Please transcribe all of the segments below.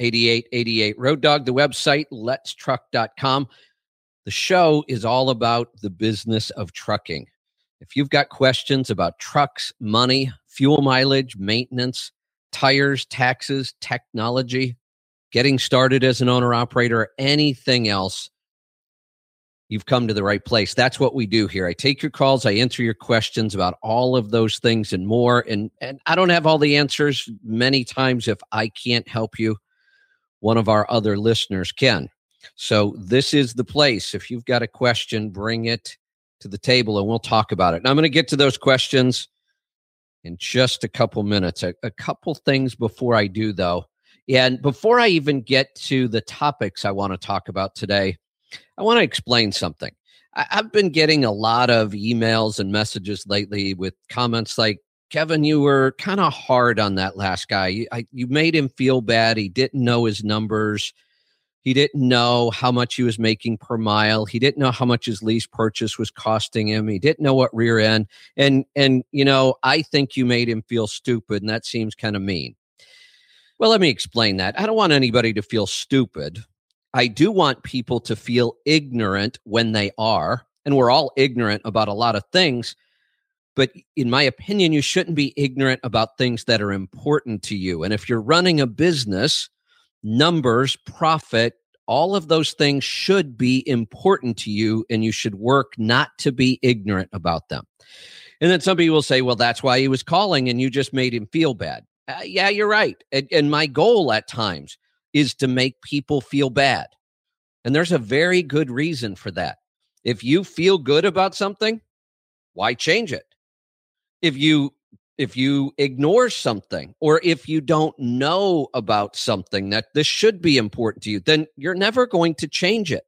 8888 Road Dog, the website, letstruck.com. The show is all about the business of trucking. If you've got questions about trucks, money, fuel mileage, maintenance, tires, taxes, technology, getting started as an owner operator, anything else, you've come to the right place. That's what we do here. I take your calls, I answer your questions about all of those things and more. And and I don't have all the answers many times if I can't help you one of our other listeners can. So this is the place. If you've got a question, bring it to the table and we'll talk about it. And I'm going to get to those questions in just a couple minutes. A, a, couple things before I do, though. And before I even get to the topics I want to talk about today, I want to explain something. I, I've been getting a lot of emails and messages lately with comments like, Kevin, you were kind of hard on that last guy. You, I, you made him feel bad. He didn't know his numbers. He didn't know how much he was making per mile. He didn't know how much his lease purchase was costing him. He didn't know what rear end. And and you know, I think you made him feel stupid, and that seems kind of mean. Well, let me explain that. I don't want anybody to feel stupid. I do want people to feel ignorant when they are, and we're all ignorant about a lot of things. But in my opinion, you shouldn't be ignorant about things that are important to you. And if you're running a business, numbers, profit, all of those things should be important to you, and you should work not to be ignorant about them. And then some people will say, well, that's why he was calling and you just made him feel bad. Uh, yeah, you're right. And, and my goal at times is to make people feel bad. And there's a very good reason for that. If you feel good about something, why change it? If you if you ignore something or if you don't know about something that this should be important to you then you're never going to change it.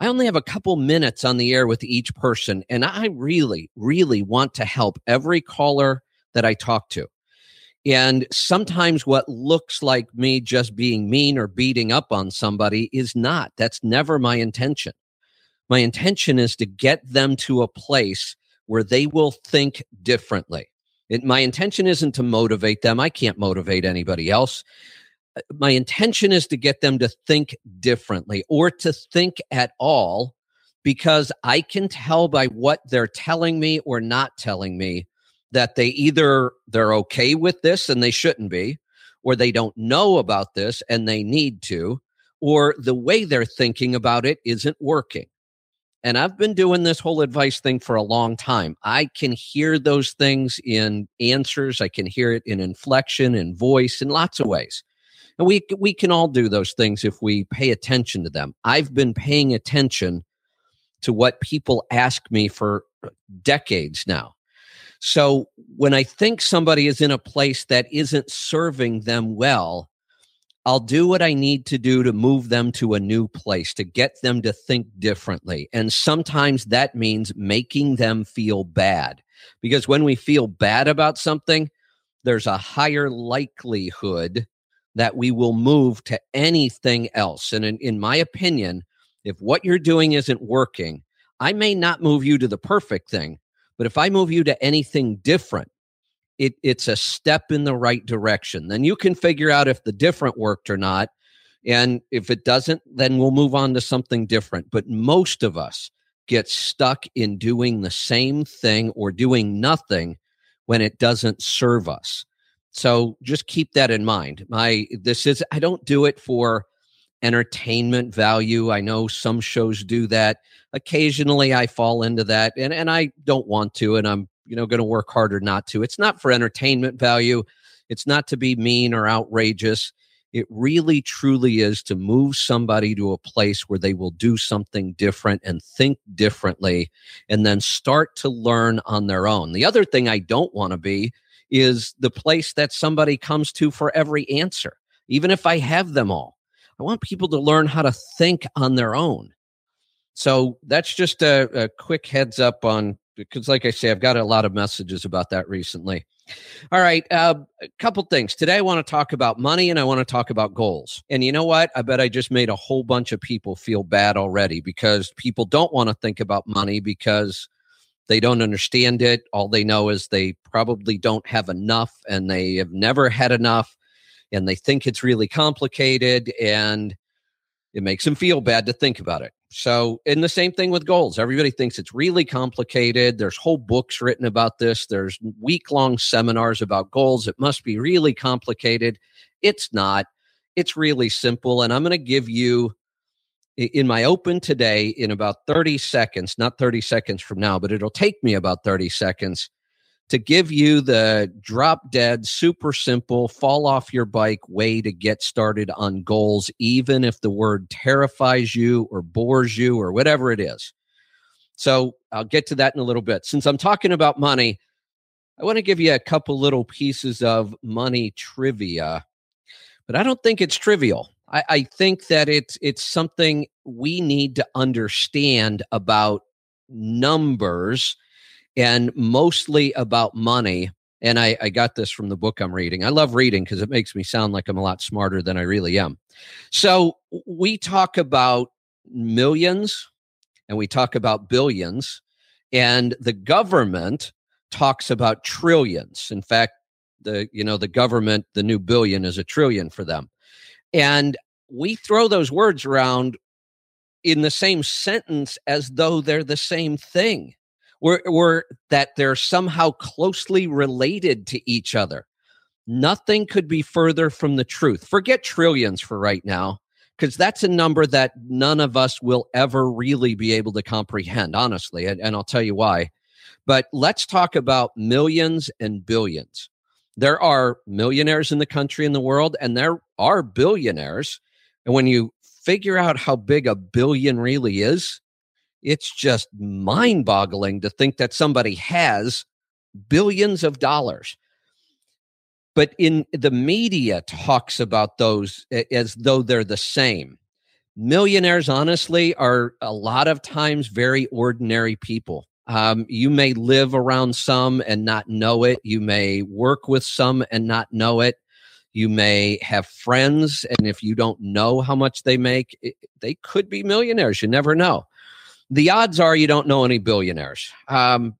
I only have a couple minutes on the air with each person and i really really want to help every caller that i talk to. And sometimes what looks like me just being mean or beating up on somebody is not. That's never my intention. My intention is to get them to a place where they will think differently. It, my intention isn't to motivate them. I can't motivate anybody else. Uh, my intention is to get them to think differently or to think at all because I can tell by what they're telling me or not telling me that they either they're okay with this and they shouldn't be or they don't know about this and they need to or the way they're thinking about it isn't working and I've been doing this whole advice thing for a long time. I can hear those things in answers. I can hear it in inflection and voice in lots of ways. And we we can all do those things if we pay attention to them. I've been paying attention to what people ask me for uh, decades now. So when I think somebody is in a place that isn't serving them well, I'll do what I need to do to move them to a new place, to get them to think differently. And sometimes that means making them feel bad. Because when we feel bad about something, there's a higher likelihood that we will move to anything else. And in, in my opinion, if what you're doing isn't working, I may not move you to the perfect thing, but if I move you to anything different, it, it's a step in the right direction. Then you can figure out if the different worked or not. And if it doesn't, then we'll move on to something different. But most of us get stuck in doing the same thing or doing nothing when it doesn't serve us. So just keep that in mind. My this is I don't do it for entertainment value. I know some shows do that. Occasionally I fall into that and and I don't want to and I'm you know going to work harder not to. It's not for entertainment value. It's not to be mean or outrageous. It really truly is to move somebody to a place where they will do something different and think differently and then start to learn on their own. The other thing i don't want to be is the place that somebody comes to for every answer even if i have them all. I want people to learn how to think on their own. So that's just a, a quick heads up on because, like I say, I've got a lot of messages about that recently. All right, uh, a couple things. Today, I want to talk about money and I want to talk about goals. And you know what? I bet I just made a whole bunch of people feel bad already because people don't want to think about money because they don't understand it. All they know is they probably don't have enough and they have never had enough and they think it's really complicated and it makes them feel bad to think about it. So, and the same thing with goals. Everybody thinks it's really complicated. There's whole books written about this. There's week long seminars about goals. It must be really complicated. It's not. It's really simple. And I'm going to give you in my open today in about 30 seconds, not 30 seconds from now, but it'll take me about 30 seconds to give you the drop dead, super simple, fall off your bike way to get started on goals, even if the word terrifies you or bores you or whatever it is. So I'll get to that in a little bit. Since I'm talking about money, I want to give you a couple little pieces of money trivia, but I don't think it's trivial. I, I think that it's it's something we need to understand about numbers and mostly about money. And I, I got this from the book I'm reading. I love reading because it makes me sound like I'm a lot smarter than I really am. So we talk about millions and we talk about billions, and the government talks about trillions. In fact, the you know the government, the new billion is a trillion for them. And we throw those words around in the same sentence as though they're the same thing or that they're somehow closely related to each other. Nothing could be further from the truth. Forget trillions for right now, because that's a number that none of us will ever really be able to comprehend, honestly. And, and I'll tell you why. But let's talk about millions and billions. There are millionaires in the country and the world, and there are billionaires. And when you figure out how big a billion really is, it's just mind boggling to think that somebody has billions of dollars. But in the media talks about those as though they're the same. Millionaires, honestly, are a lot of times very ordinary people. Um, you may live around some and not know it. You may work with some and not know it. You may have friends, and if you don't know how much they make, it, they could be millionaires. You never know the odds are you don't know any billionaires. Um,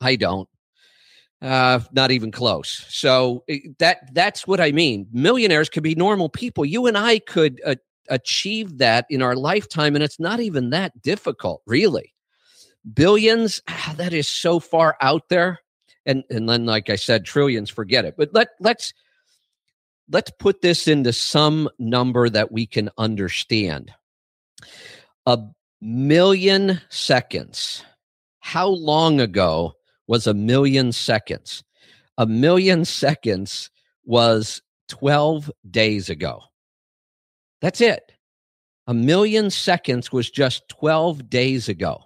I don't. Uh, not even close. So eh, that that's what I mean. Millionaires could be normal people. You and I could uh, achieve that in our lifetime, and it's not even that difficult, really. Billions, ah, that is so far out there, and and then, like I said, trillions, forget it. But let let's let's put this into some number that we can understand. A million seconds. How long ago was a million seconds? A million seconds was 12 days ago. That's it. A million seconds was just 12 days ago.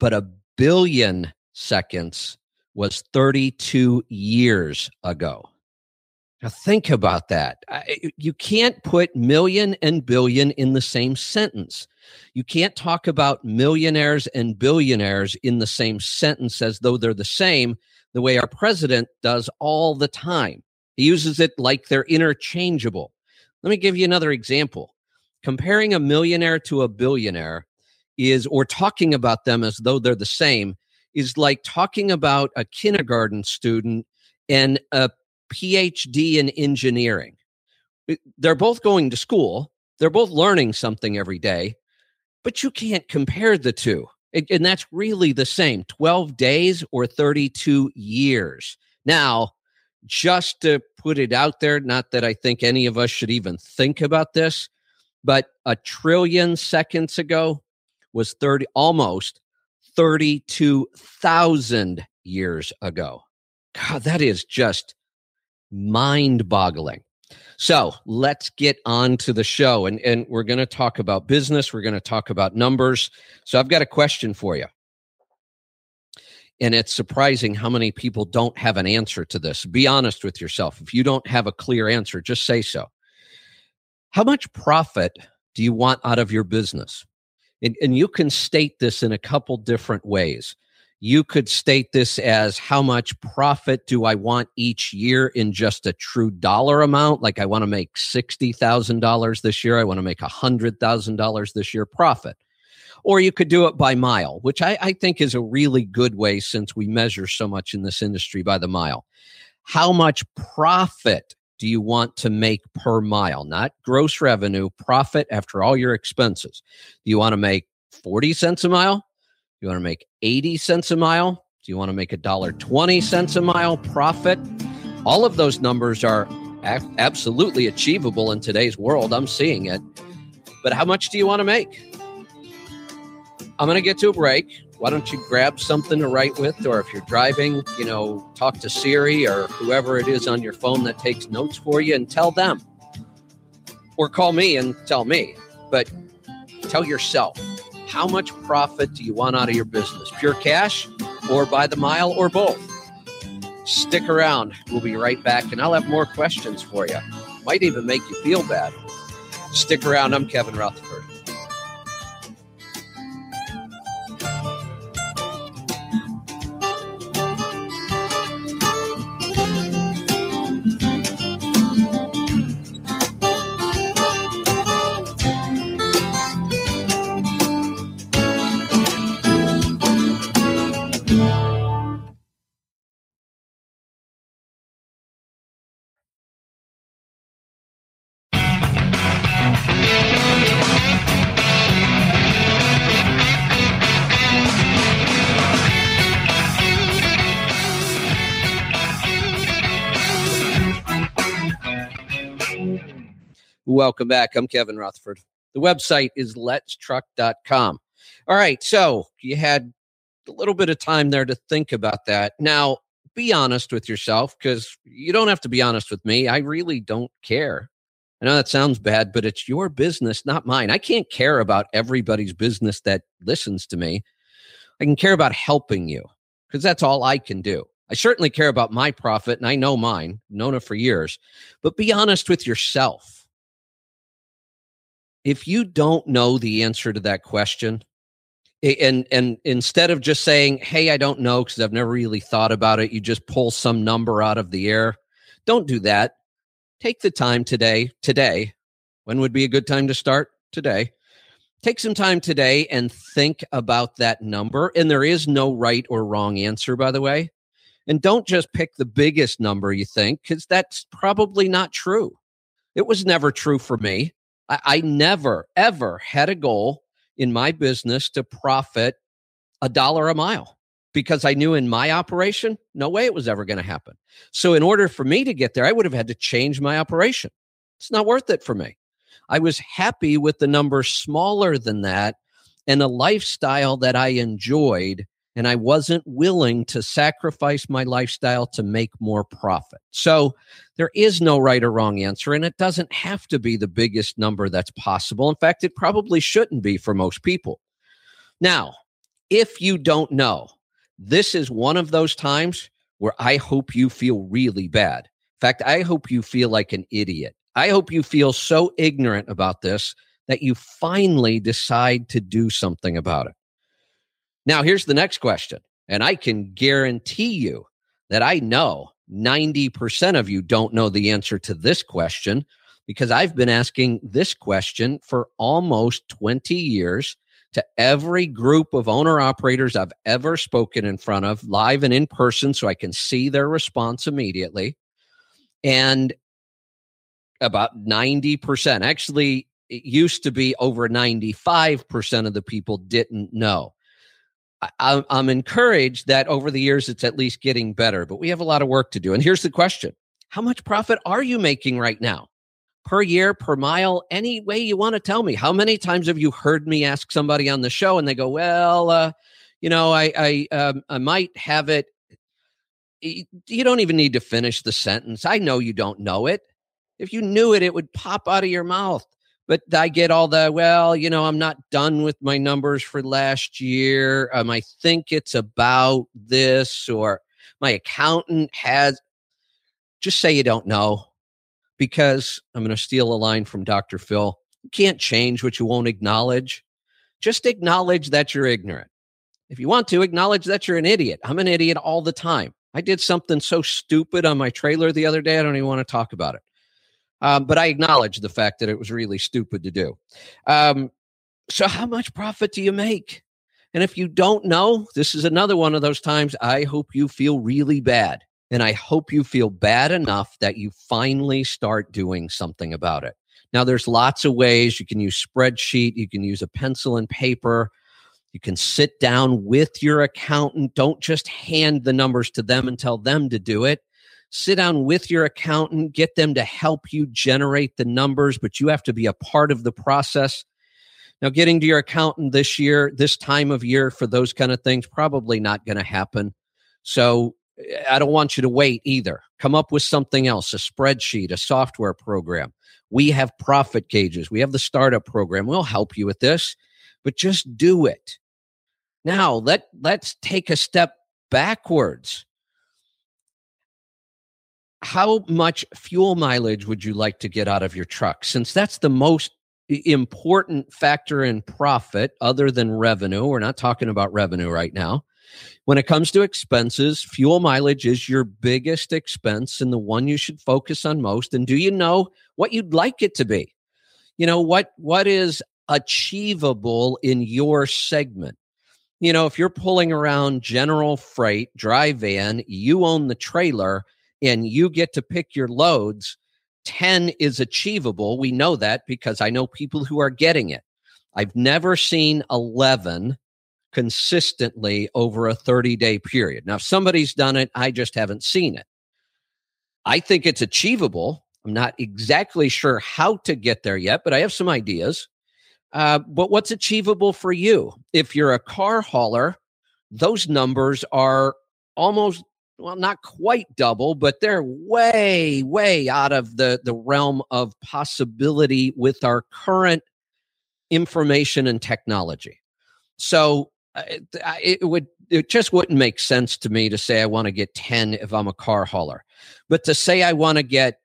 But a billion seconds was 32 years ago. Now, think about that. You can't put million and billion in the same sentence. You can't talk about millionaires and billionaires in the same sentence as though they're the same, the way our president does all the time. He uses it like they're interchangeable. Let me give you another example. Comparing a millionaire to a billionaire is, or talking about them as though they're the same, is like talking about a kindergarten student and a PhD in engineering. They're both going to school, they're both learning something every day, but you can't compare the two. And that's really the same 12 days or 32 years. Now, just to put it out there, not that I think any of us should even think about this, but a trillion seconds ago was 30 almost 32,000 years ago. God, that is just mind boggling. So let's get on to the show. And, and we're going to talk about business. We're going to talk about numbers. So I've got a question for you. And it's surprising how many people don't have an answer to this. Be honest with yourself. If you don't have a clear answer, just say so. How much profit do you want out of your business? And, and you can state this in a couple different ways. You could state this as how much profit do I want each year in just a true dollar amount? Like I want to make $60,000 this year. I want to make $100,000 this year profit. Or you could do it by mile, which I, I think is a really good way since we measure so much in this industry by the mile. How much profit do you want to make per mile? Not gross revenue, profit after all your expenses. Do you want to make 40 cents a mile? You want to make 80 cents a mile? Do you want to make a dollar 20 cents a mile profit? All of those numbers are a- absolutely achievable in today's world. I'm seeing it. But how much do you want to make? I'm going to get to a break. Why don't you grab something to write with? Or if you're driving, you know, talk to Siri or whoever it is on your phone that takes notes for you and tell them. Or call me and tell me. But tell yourself how much profit do you want out of your business? Pure cash or by the mile or both? Stick around. We'll be right back and I'll have more questions for you. Might even make you feel bad. Stick around. I'm Kevin Rutherford. Welcome back. I'm Kevin Rutherford. The website is letstruck.com. All right. So you had a little bit of time there to think about that. Now, be honest with yourself because you don't have to be honest with me. I really don't care. I know that sounds bad, but it's your business, not mine. I can't care about everybody's business that listens to me. I can care about helping you because that's all I can do. I certainly care about my profit and I know mine, known it for years, but be honest with yourself if you don't know the answer to that question, and and instead of just saying, "Hey, I don't know because I've never really thought about it," you just pull some number out of the air. Don't do that. Take the time today. Today, when would be a good time to start? Today. Take some time today and think about that number. And there is no right or wrong answer, by the way. And don't just pick the biggest number you think, because that's probably not true. It was never true for me. I, I never, ever had a goal in my business to profit a dollar a mile because I knew in my operation, no way it was ever going to happen. So, in order for me to get there, I would have had to change my operation. It's not worth it for me. I was happy with the number smaller than that and a lifestyle that I enjoyed and I wasn't willing to sacrifice my lifestyle to make more profit. So there is no right or wrong answer, and it doesn't have to be the biggest number that's possible. In fact, it probably shouldn't be for most people. Now, if you don't know, this is one of those times where I hope you feel really bad. In fact, I hope you feel like an idiot. I hope you feel so ignorant about this that you finally decide to do something about it. Now, here's the next question. And I can guarantee you that I know 90% of you don't know the answer to this question because I've been asking this question for almost 20 years to every group of owner operators I've ever spoken in front of, live and in person, so I can see their response immediately. And about 90%, actually, it used to be over 95% of the people didn't know. I, I'm encouraged that over the years it's at least getting better, but we have a lot of work to do. And here's the question How much profit are you making right now? Per year, per mile, any way you want to tell me. How many times have you heard me ask somebody on the show and they go, Well, uh, you know, I, I, um, I might have it. You don't even need to finish the sentence. I know you don't know it. If you knew it, it would pop out of your mouth but I get all the well, you know, I'm not done with my numbers for last year. Um, I think it's about this, or my accountant has. Just say you don't know, because I'm going to steal a line from Dr. Phil. You can't change what you won't acknowledge. Just acknowledge that you're ignorant. If you want to, acknowledge that you're an idiot. I'm an idiot all the time. I did something so stupid on my trailer the other day, I don't even want to talk about it. Um, but I acknowledge the fact that it was really stupid to do. Um, so, how much profit do you make? And if you don't know, this is another one of those times I hope you feel really bad. And I hope you feel bad enough that you finally start doing something about it. Now, there's lots of ways you can use spreadsheet, you can use a pencil and paper. You can sit down with your accountant. Don't just hand the numbers to them and tell them to do it. Sit down with your accountant, get them to help you generate the numbers, but you have to be a part of the process. Now, getting to your accountant this year, this time of year for those kind of things, probably not going to happen. So eh, I don't want you to wait either. Come up with something else, a spreadsheet, a software program. We have profit gauges. We have the startup program. We'll help you with this but just do it. Now, let let's take a step backwards. How much fuel mileage would you like to get out of your truck? Since that's the most important factor in profit other than revenue. We're not talking about revenue right now. When it comes to expenses, fuel mileage is your biggest expense and the one you should focus on most. And do you know what you'd like it to be? You know what what is achievable in your segment. You know, if you're pulling around general freight, dry van, you own the trailer and you get to pick your loads, 10 is achievable. We know that because I know people who are getting it. I've never seen 11 consistently over a 30 day period. Now, if somebody's done it, I just haven't seen it. I think it's achievable. I'm not exactly sure how to get there yet, but I have some ideas. Uh, but what's achievable for you? If you're a car hauler, those numbers are almost well not quite double but they're way way out of the the realm of possibility with our current information and technology so uh, it, it would it just wouldn't make sense to me to say i want to get 10 if i'm a car hauler but to say i want to get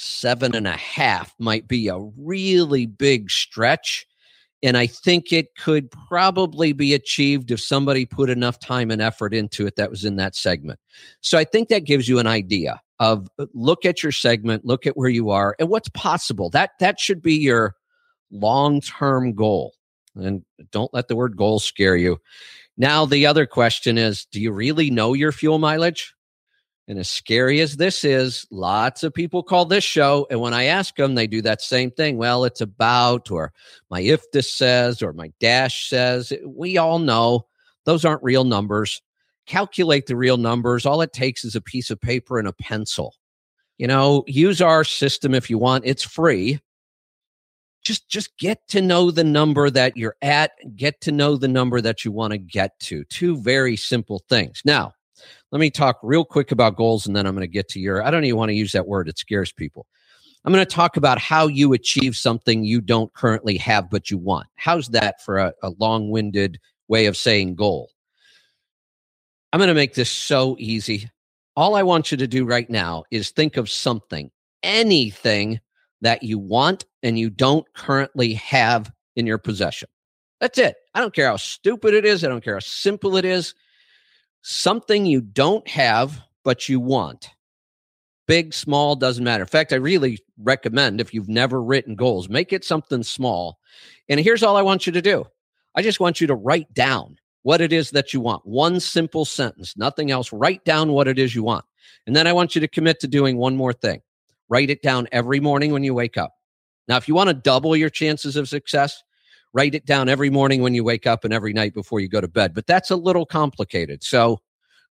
seven and a half might be a really big stretch. And I think it could probably be achieved if somebody put enough time and effort into it that was in that segment. So I think that gives you an idea of uh, look at your segment, look at where you are and what's possible. That that should be your long-term goal. And don't let the word goal scare you. Now the other question is, do you really know your fuel mileage? And as scary as this is, lots of people call this show. And when I ask them, they do that same thing. Well, it's about, or my if this says, or my dash says. We all know those aren't real numbers. Calculate the real numbers. All it takes is a piece of paper and a pencil. You know, use our system if you want. It's free. Just just get to know the number that you're at, get to know the number that you want to get to. Two very simple things. Now, let me talk real quick about goals and then I'm going to get to your, I don't even want to use that word, it scares people. I'm going to talk about how you achieve something you don't currently have, but you want. How's that for a, a long winded way of saying goal? I'm going to make this so easy. All I want you to do right now is think of something, anything that you want and you don't currently have in your possession. That's it. I don't care how stupid it is. I don't care how simple it is something you don't have, but you want. Big, small, doesn't matter. In fact, I really recommend if you've never written goals, make it something small. And here's all I want you to do I just want you to write down what it is that you want. One simple sentence, nothing else. Write down what it is you want. And then I want you to commit to doing one more thing write it down every morning when you wake up. Now, if you want to double your chances of success, write it down every morning when you wake up and every night before you go to bed. But that's a little complicated. So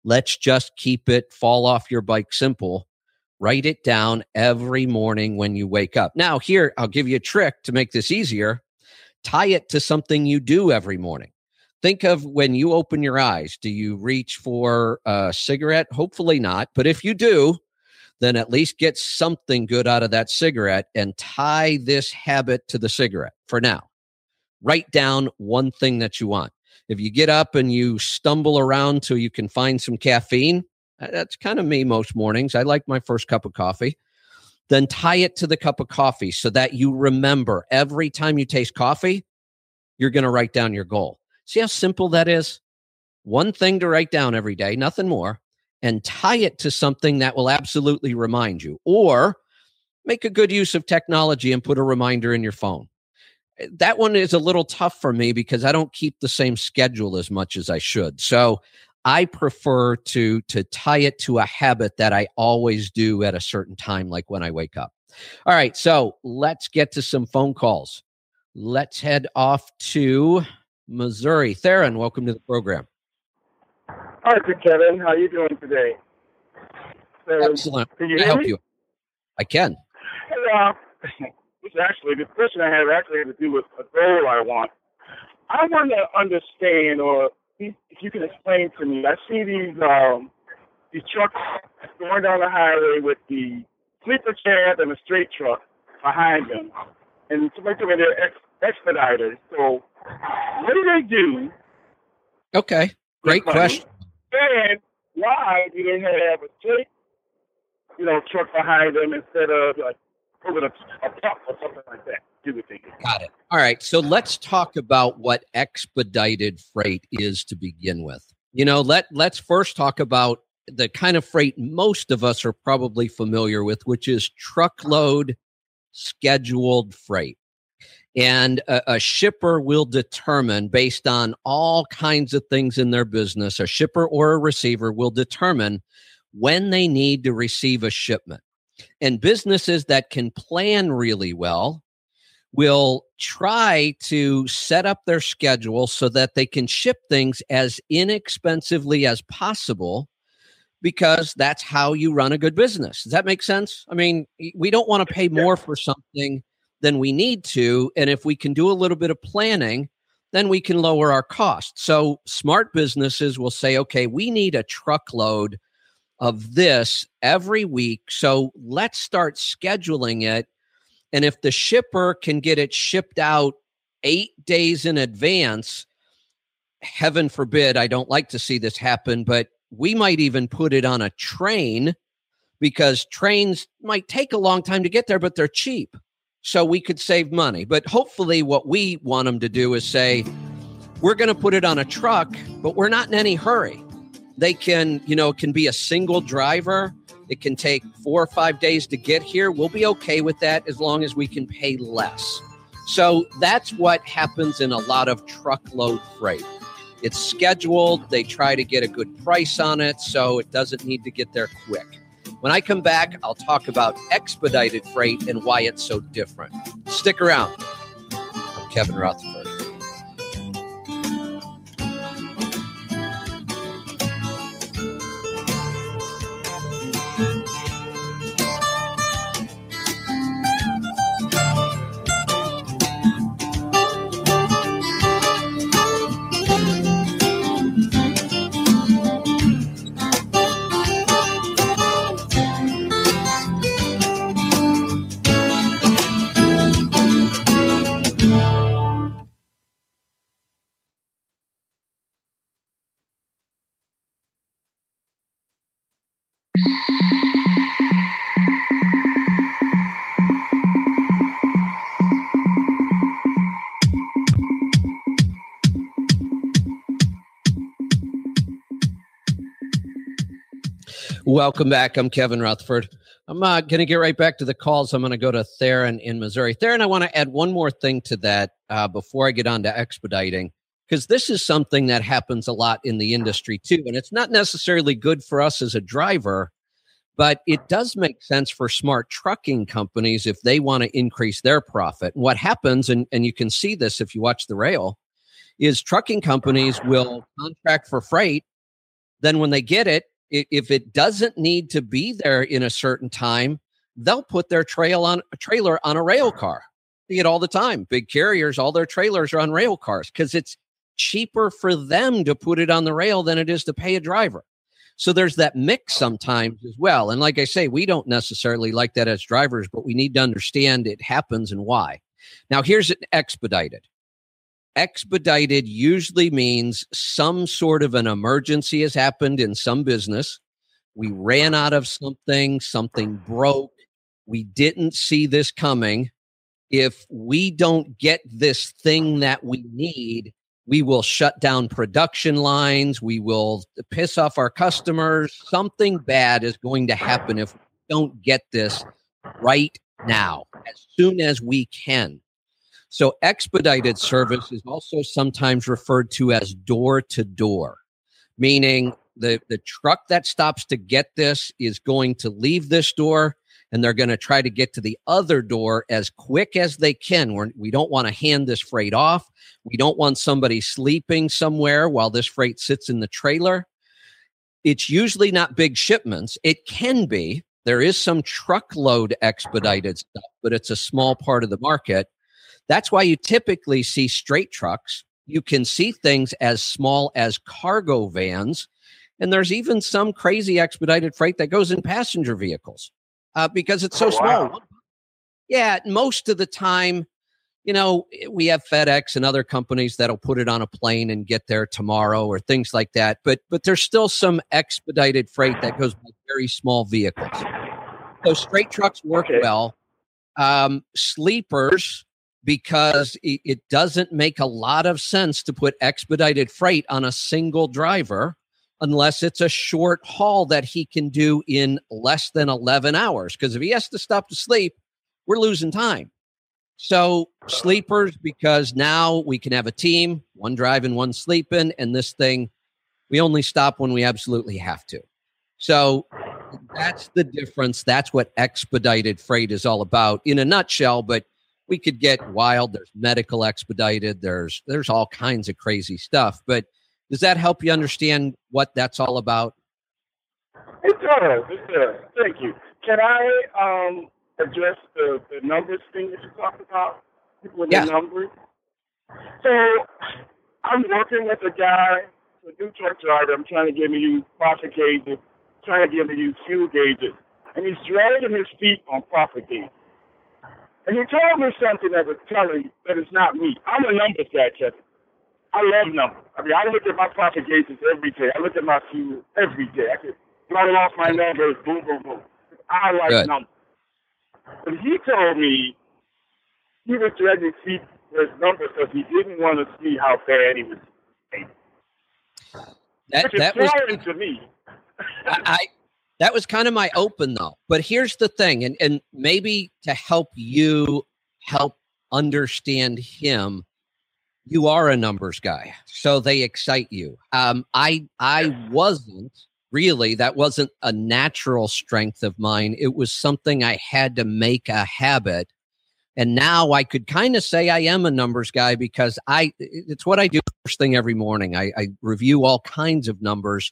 let's just keep it fall off your bike simple. Write it down every morning when you wake up. Now, here, I'll give you a trick to make this easier. Tie it to something you do every morning. Think of when you open your eyes. Do you reach for a cigarette? Hopefully not. But if you do, then at least get something good out of that cigarette and tie this habit to the cigarette for now write down one thing that you want. If you get up and you stumble around till you can find some caffeine, uh, that's kind of me most mornings. I like my first cup of coffee. then tie it to the cup of coffee so that you remember every time you taste coffee, you're going to write down your goal. See how simple that is? One thing to write down every day, nothing more, and tie it to something that will absolutely remind you. Or make a good use of technology and put a reminder in your phone. Eh, that one is a little tough for me because I don't keep the same schedule as much as I should. So I prefer to to tie it to a habit that I always do at a certain time, like when I wake up. All right, so let's get to some phone calls. Let's head off to Missouri. Theron, welcome to the program. Hi, Kevin. How are you doing today? Excellent. Can you help me? you? I can. Yeah. actually, the question I have actually has to do with a goal I want. I want to understand or if you can explain to me, I see these um, these trucks going down the highway with the sleeper cab and a straight truck behind them, and somebody told me they're ex- expediters. So, what do they do? Okay, great question. And why do they have a straight, you know, truck behind them instead of like over a, a truck or something like that? Got it. All right. So let's talk about what expedited freight is to begin with. You know, let let's first talk about the kind of freight most of us are probably familiar with, which is truckload scheduled freight. And a, a, shipper will determine, based on all kinds of things in their business, a shipper or a receiver will determine when they need to receive a shipment. And businesses that can plan really well will try to set up their schedule so that they can ship things as inexpensively as possible because that's how you run a good business. Does that make sense? I mean, we don't want to pay more for something than we need to. And if we can do a little bit of planning, then we can lower our costs. So smart businesses will say, okay, we need a truckload of this every week. So let's start scheduling it and if the shipper can get it shipped out eight days in advance, heaven forbid, I don't like to see this happen, but we might even put it on a train because trains might take a long time to get there, but they're cheap. So we could save money. But hopefully, what we want them to do is say, we're going to put it on a truck, but we're not in any hurry. They can, you know, it can be a single driver it can take four or five days to get here. We'll be okay with that as long as we can pay less. So that's what happens in a lot of truckload freight. It's scheduled, they try to get a good price on it, so it doesn't need to get there quick. When I come back, I'll talk about expedited freight and why it's so different. Stick around. I'm Kevin Rutherford. Welcome back. I'm Kevin Rutherford. I'm uh, going to get right back to the calls. I'm going to go to Theron in Missouri. Theron, I want to add one more thing to that uh, before I get on to expediting, because this is something that happens a lot in the industry too. And it's not necessarily good for us as a driver, but it does make sense for smart trucking companies if they want to increase their profit. What happens, and, and you can see this if you watch the rail, is trucking companies will contract for freight. Then when they get it, if it doesn't need to be there in a certain time, they'll put their trail on a trailer on a rail car. See it all the time. Big carriers, all their trailers are on rail cars because it's cheaper for them to put it on the rail than it is to pay a driver. So there's that mix sometimes as well. And like I say, we don't necessarily like that as drivers, but we need to understand it happens and why. Now, here's an expedited. Expedited usually means some sort of an emergency has happened in some business. We ran out of something, something broke, We didn't see this coming. If we don't get this thing that we need, we will shut down production lines. We will piss off our customers. Something bad is going to happen if we don't get this right now, as soon as we can. So, expedited service is also sometimes referred to as door to door, meaning the, the truck that stops to get this is going to leave this door and they're going to try to get to the other door as quick as they can. We're, we don't want to hand this freight off. We don't want somebody sleeping somewhere while this freight sits in the trailer. It's usually not big shipments. It can be. There is some truckload expedited stuff, but it's a small part of the market. That's why you typically see straight trucks. You can see things as small as cargo vans. And there's even some crazy expedited freight that goes in passenger vehicles uh, because it's so oh, small. Wow. Yeah, most of the time, you know, we have FedEx and other companies that'll put it on a plane and get there tomorrow or things like that. But but there's still some expedited freight that goes by very small vehicles. So straight trucks work okay. well. Um, sleepers because it, doesn't make a lot of sense to put expedited freight on a single driver unless it's a short haul that he can do in less than 11 hours. Because if he has to stop to sleep, we're losing time. So, sleepers, because now we can have a team, one driving, one sleeping, and this thing, we only stop when we absolutely have to. So, that's the difference. That's what expedited freight is all about in a nutshell. But we could get wild. There's medical expedited. There's there's all kinds of crazy stuff. But does that help you understand what that's all about? It does. It does. Thank you. Can I um, address the, the numbers thing that you talked about? People with yeah. the numbers. So I'm working with a guy, a new truck driver. I'm trying to get him to use profit gauges, trying to get him to use fuel gauges, and he's dragging his feet on profit gauges. And he told me something that was telling that it's not me. I'm a guy, Kevin. I love numbers. I mean, I look at my gauges every day. I look at my fuel every day. I can rattle off my numbers, boom, boom, boom. I like Good. numbers. But he told me he was dragging feet his numbers because he didn't want to see how bad he was. That, that was to me. I, I that was kind of my open though. But here's the thing, and and maybe to help you help understand him you are a numbers guy so they excite you. Um i i wasn't really that wasn't a natural strength of mine. It was something i had to make a habit and now i could kind of say i am a numbers guy because i it's what i do first thing every morning. I, I review all kinds of numbers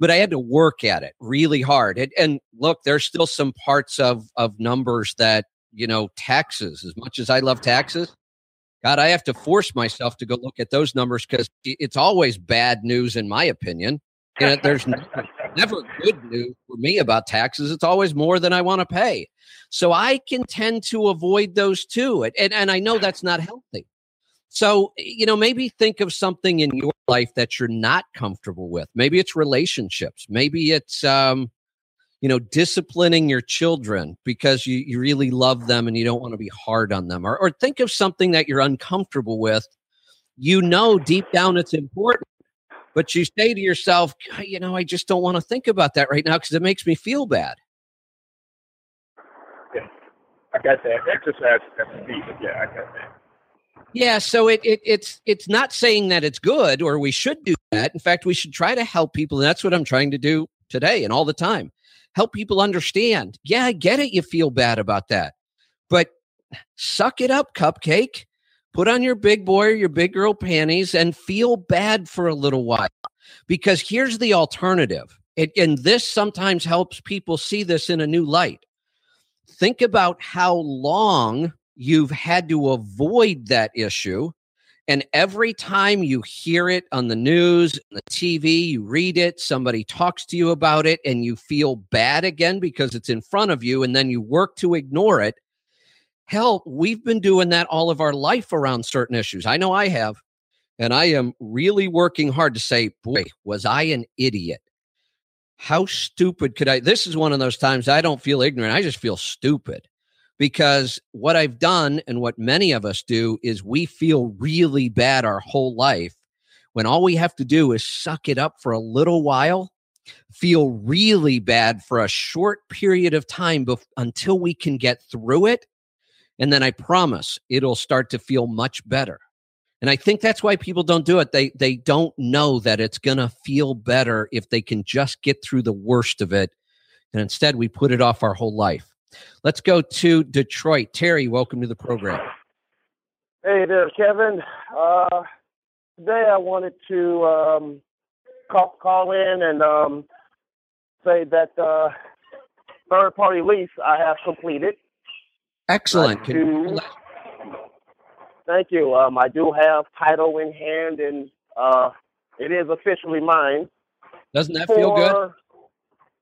but i had to work at it really hard and, and look there's still some parts of of numbers that you know taxes as much as i love taxes God, I have to force myself to go look at those numbers because it's always bad news, in my opinion. And there's never, never good news for me about taxes. It's always more than I want to pay. So I can tend to avoid those too. And, and I know that's not healthy. So, you know, maybe think of something in your life that you're not comfortable with. Maybe it's relationships. Maybe it's, um, you know, disciplining your children because you, you really love them and you don't want to be hard on them. Or, or think of something that you're uncomfortable with. You know, deep down it's important, but you say to yourself, you know, I just don't want to think about that right now because it makes me feel bad. Yeah, I got that. Exercise, that's deep. Yeah, I got that. Yeah, so it, it it's it's not saying that it's good or we should do that. In fact, we should try to help people, and that's what I'm trying to do today and all the time help people understand. Yeah, I get it. You feel bad about that, but suck it up, cupcake. Put on your big boy or your big girl panties and feel bad for a little while. Because here's the alternative. It, and this sometimes helps people see this in a new light. Think about how long you've had to avoid that issue and every time you hear it on the news, the TV, you read it, somebody talks to you about it, and you feel bad again because it's in front of you, and then you work to ignore it. Hell, we've been doing that all of our life around certain issues. I know I have. And I am really working hard to say, boy, was I an idiot? how stupid could I? This is one of those times I don't feel ignorant. I just feel stupid because what I've done and what many of us do is we feel really bad our whole life when all we have to do is suck it up for a little while, feel really bad for a short period of time bef- until we can get through it. And then I promise it'll start to feel much better. And I think that's why people don't do it. They they don't know that it's going to feel better if they can just get through the worst of it. And instead we put it off our whole life. Let's go to Detroit. Terry, welcome to the program. Hey there, Kevin. Uh, today I wanted to um, call, call in and um, say that uh, third party lease I have completed. Excellent. Thank you. Um, I do have title in hand, and uh, it is officially mine. Doesn't that for, feel good?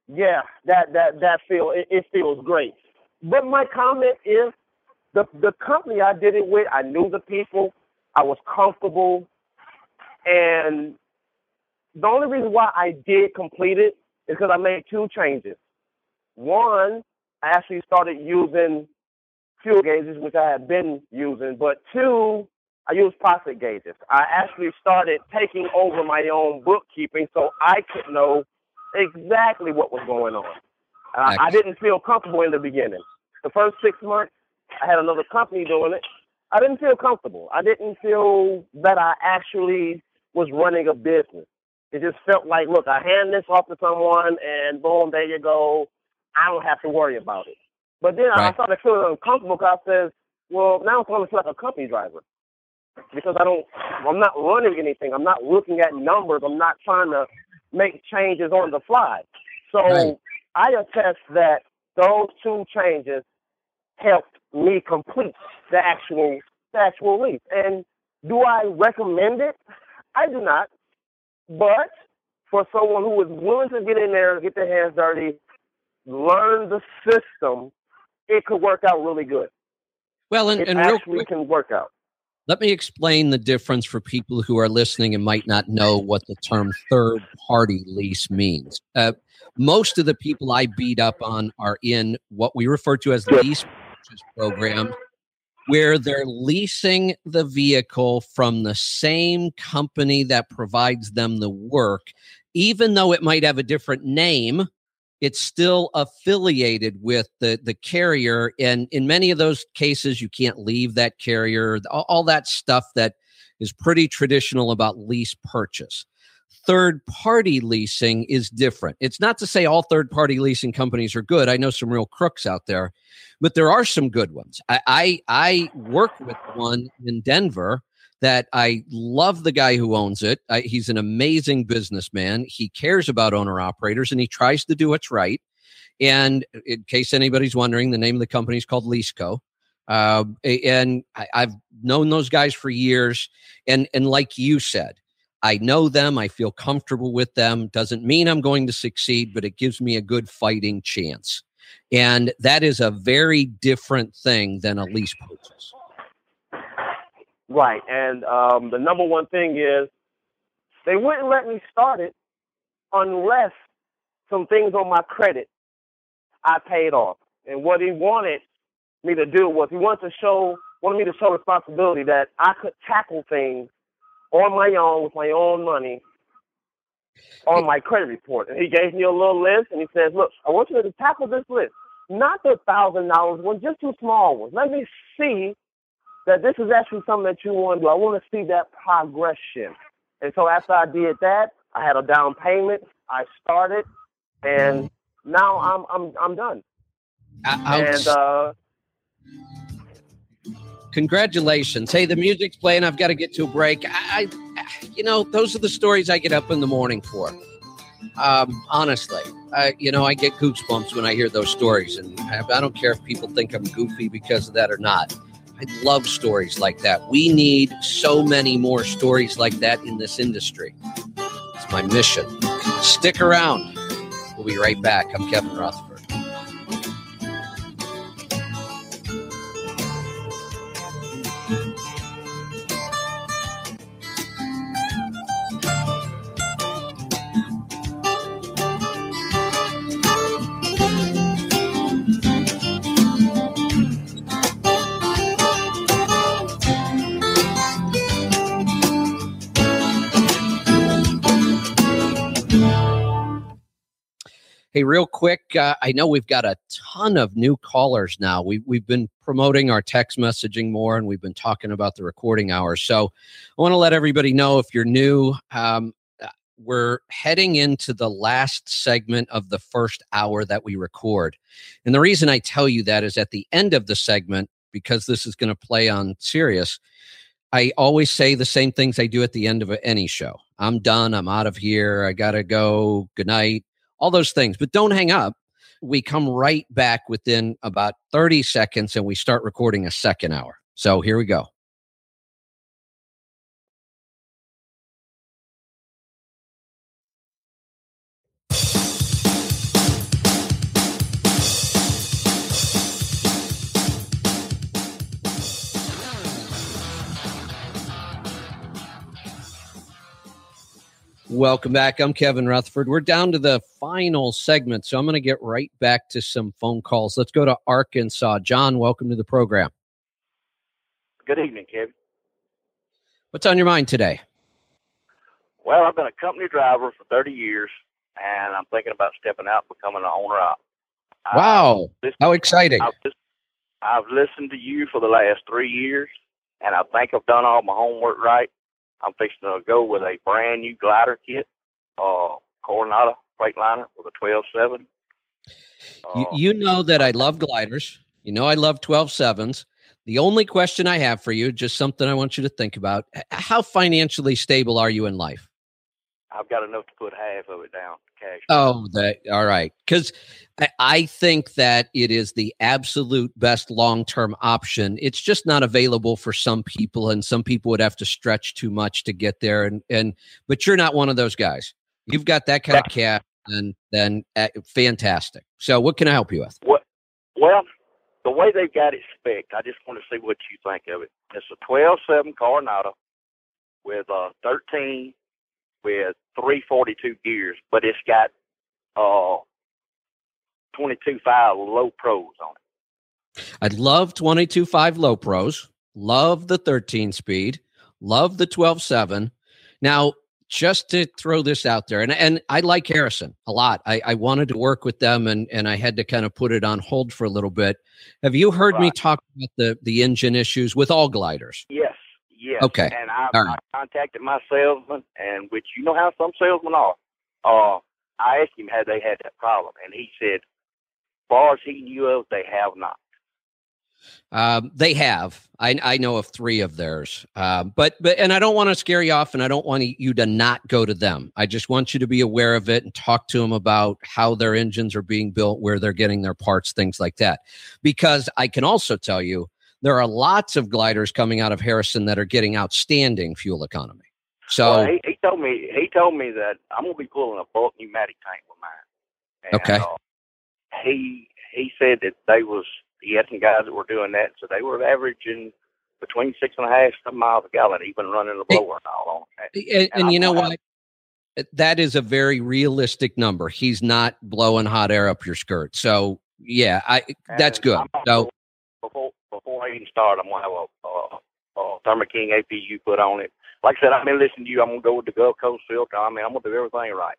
Yeah, that that that feel it, it feels great. But my comment is the the company I did it with, I knew the people, I was comfortable, and the only reason why I did complete it is because I made two changes. One, I actually started using fuel gauges, which I had been using, but two, I used profit gauges. I actually started taking over my own bookkeeping so I could know exactly what was going on. Uh, I didn't feel comfortable in the beginning. The first six months, I had another company doing it. I didn't feel comfortable. I didn't feel that I actually was running a business. It just felt like, look, I hand this off to someone and boom, there you go. I don't have to worry about it. But then right. I started feeling uncomfortable because I says, well, now I'm going to feel like a company driver because I don't, I'm not running anything. I'm not looking at numbers. I'm not trying to make changes on the fly. So right. I attest that those two changes helped me complete the actual the actual lease. And do I recommend it? I do not. But for someone who is willing to get in there, get their hands dirty, learn the system, it could work out really good. Well, and, it and actually real quick, can work out. Let me explain the difference for people who are listening and might not know what the term third party lease means. Uh, most of the people I beat up on are in what we refer to as the lease purchase programs, where they're leasing the vehicle from the same company that provides them the work, even though it might have a different name it's still affiliated with the the carrier. And in many of those cases you can't leave that carrier. All, that stuff that is pretty traditional about lease purchase. Third party leasing is different. It's not to say all third party leasing companies are good. I know some real crooks out there but there are some good ones. I i, I work with one in denver that I love the guy who owns it. I, he's an amazing businessman. He cares about owner operators and he tries to do what's right. And in case anybody's wondering, the name of the company is called Leaseco. Uh, and I, I've known those guys for years. And, and like you said, I know them. I feel comfortable with them. Doesn't mean I'm going to succeed, but it gives me a good fighting chance. And that is a very different thing than a lease purchase. Right. And um, the number one thing is they wouldn't let me start it unless some things on my credit I paid off. And what he wanted me to do was he wanted to show wanted me to show responsibility that I could tackle things on my own with my own money on my credit report. And he gave me a little list and he says, Look, I want you to tackle this list. Not the thousand dollars one, just two small ones. Let me see that this is actually something that you want to do. I want to see that progression. And so after I did that, I had a down payment. I started, and now I'm I'm I'm done. and uh, congratulations! Hey, the music's playing. I've got to get to a break. I, I you know, those are the stories I get up in the morning for. Um, honestly, I, you know, I get goosebumps when I hear those stories, and I, I don't care if people think I'm goofy because of that or not. I love stories like that. We need so many more stories like that in this industry. It's my mission. Stick around. We'll be right back. I'm Kevin Rutherford. Hey, real quick, uh, I know we've got a ton of new callers now. We, we've been promoting our text messaging more and we've been talking about the recording hours. So I want to let everybody know if you're new, um, uh, we're heading into the last segment of the first hour that we record. And the reason I tell you that is at the end of the segment, because this is going to play on Sirius, I always say the same things I do at the end of any show. I'm done. I'm out of here. I got to go. Good night. All those things. But don't hang up. We come right back within about 30 seconds and we start recording a second hour. So here we go. Welcome back. I'm Kevin Rutherford. We're down to the final segment, so I'm going to get right back to some phone calls. Let's go to Arkansas. John, welcome to the program. Good evening, Kevin. What's on your mind today? Well, I've been a company driver for 30 years, and I'm thinking about stepping out, becoming an owner out. Wow, how exciting! I've, I've listened to you for the last three years, and I think I've done all my homework right. I'm fixing to go with a brand new glider kit, uh, Coronado Freightliner with a 12.7. Uh, you, you know that I love gliders. You know I love 12.7s. The only question I have for you, just something I want you to think about. How financially stable are you in life? I've got enough to put half of it down cash. Oh, that all right. Because I, I think that it is the absolute best long term option. It's just not available for some people, and some people would have to stretch too much to get there. And and but you're not one of those guys. You've got that kind right. of cash, and then uh, fantastic. So, what can I help you with? What? Well, the way they've got it spec, I just want to see what you think of it. It's a 12.7 Coronado with a 13 with 342 gears, but it's got uh 22.5 low pros on it. I love 22.5 low pros. Love the 13 speed. Love the 12.7. Now, just to throw this out there, and, and I like Harrison a lot. I, I wanted to work with them and, and I had to kind of put it on hold for a little bit. Have you heard right. me talk about the, the engine issues with all gliders? Yes. Yes. Okay. And I, right. I contacted my salesman, and which you know how some salesmen are. Uh, I asked him had they had that problem, and he said, as far as he knew of, they have not. Um, they have. I, I know of three of theirs. Uh, but but and I don't want to scare you off, and I don't want you to not go to them. I just want you to be aware of it and talk to them about how their engines are being built, where they're getting their parts, things like that. Because I can also tell you there are lots of gliders coming out of Harrison that are getting outstanding fuel economy. So well, he, he, told me he told me that I'm gonna be pulling a bulk pneumatic tank with mine. And, okay. Uh, he he said that they was he had some guys that were doing that, so they were averaging between six and a half seven miles a gallon, even running the blower and all on. And, and, and you know what? That is a very realistic number. He's not blowing hot air up your skirt. So yeah, I that's good. So start, I'm gonna have a, a, a Thermo King APU put on it. Like I said, I've been listening to you. I'm gonna go with the Gulf Coast filter. I mean, I'm gonna do everything right.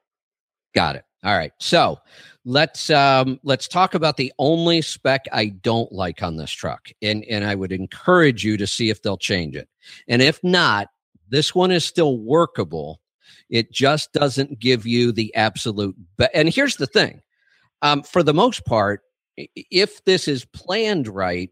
Got it. All right. So let's um let's talk about the only spec I don't like on this truck. And and I would encourage you to see if they'll change it. And if not, this one is still workable. It just doesn't give you the absolute be- and here's the thing. Um, for the most part, if this is planned right,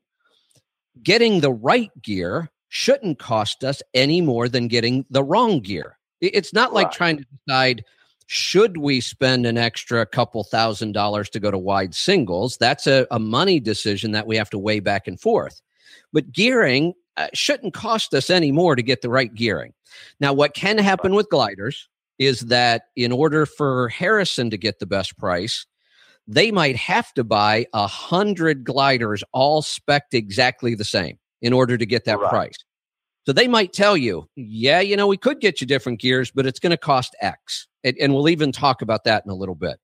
getting the right gear shouldn't cost us any more than getting the wrong gear. It's not like right. trying to decide should we spend an extra couple thousand dollars to go to wide singles. That's a, a money decision that we have to weigh back and forth. But gearing uh, shouldn't cost us any more to get the right gearing. Now, what can happen with gliders is that in order for Harrison to get the best price, they might have to buy a hundred gliders all specced exactly the same in order to get that right. price. So they might tell you, yeah, you know, we could get you different gears, but it's going to cost X. And, and, we'll even talk about that in a little bit.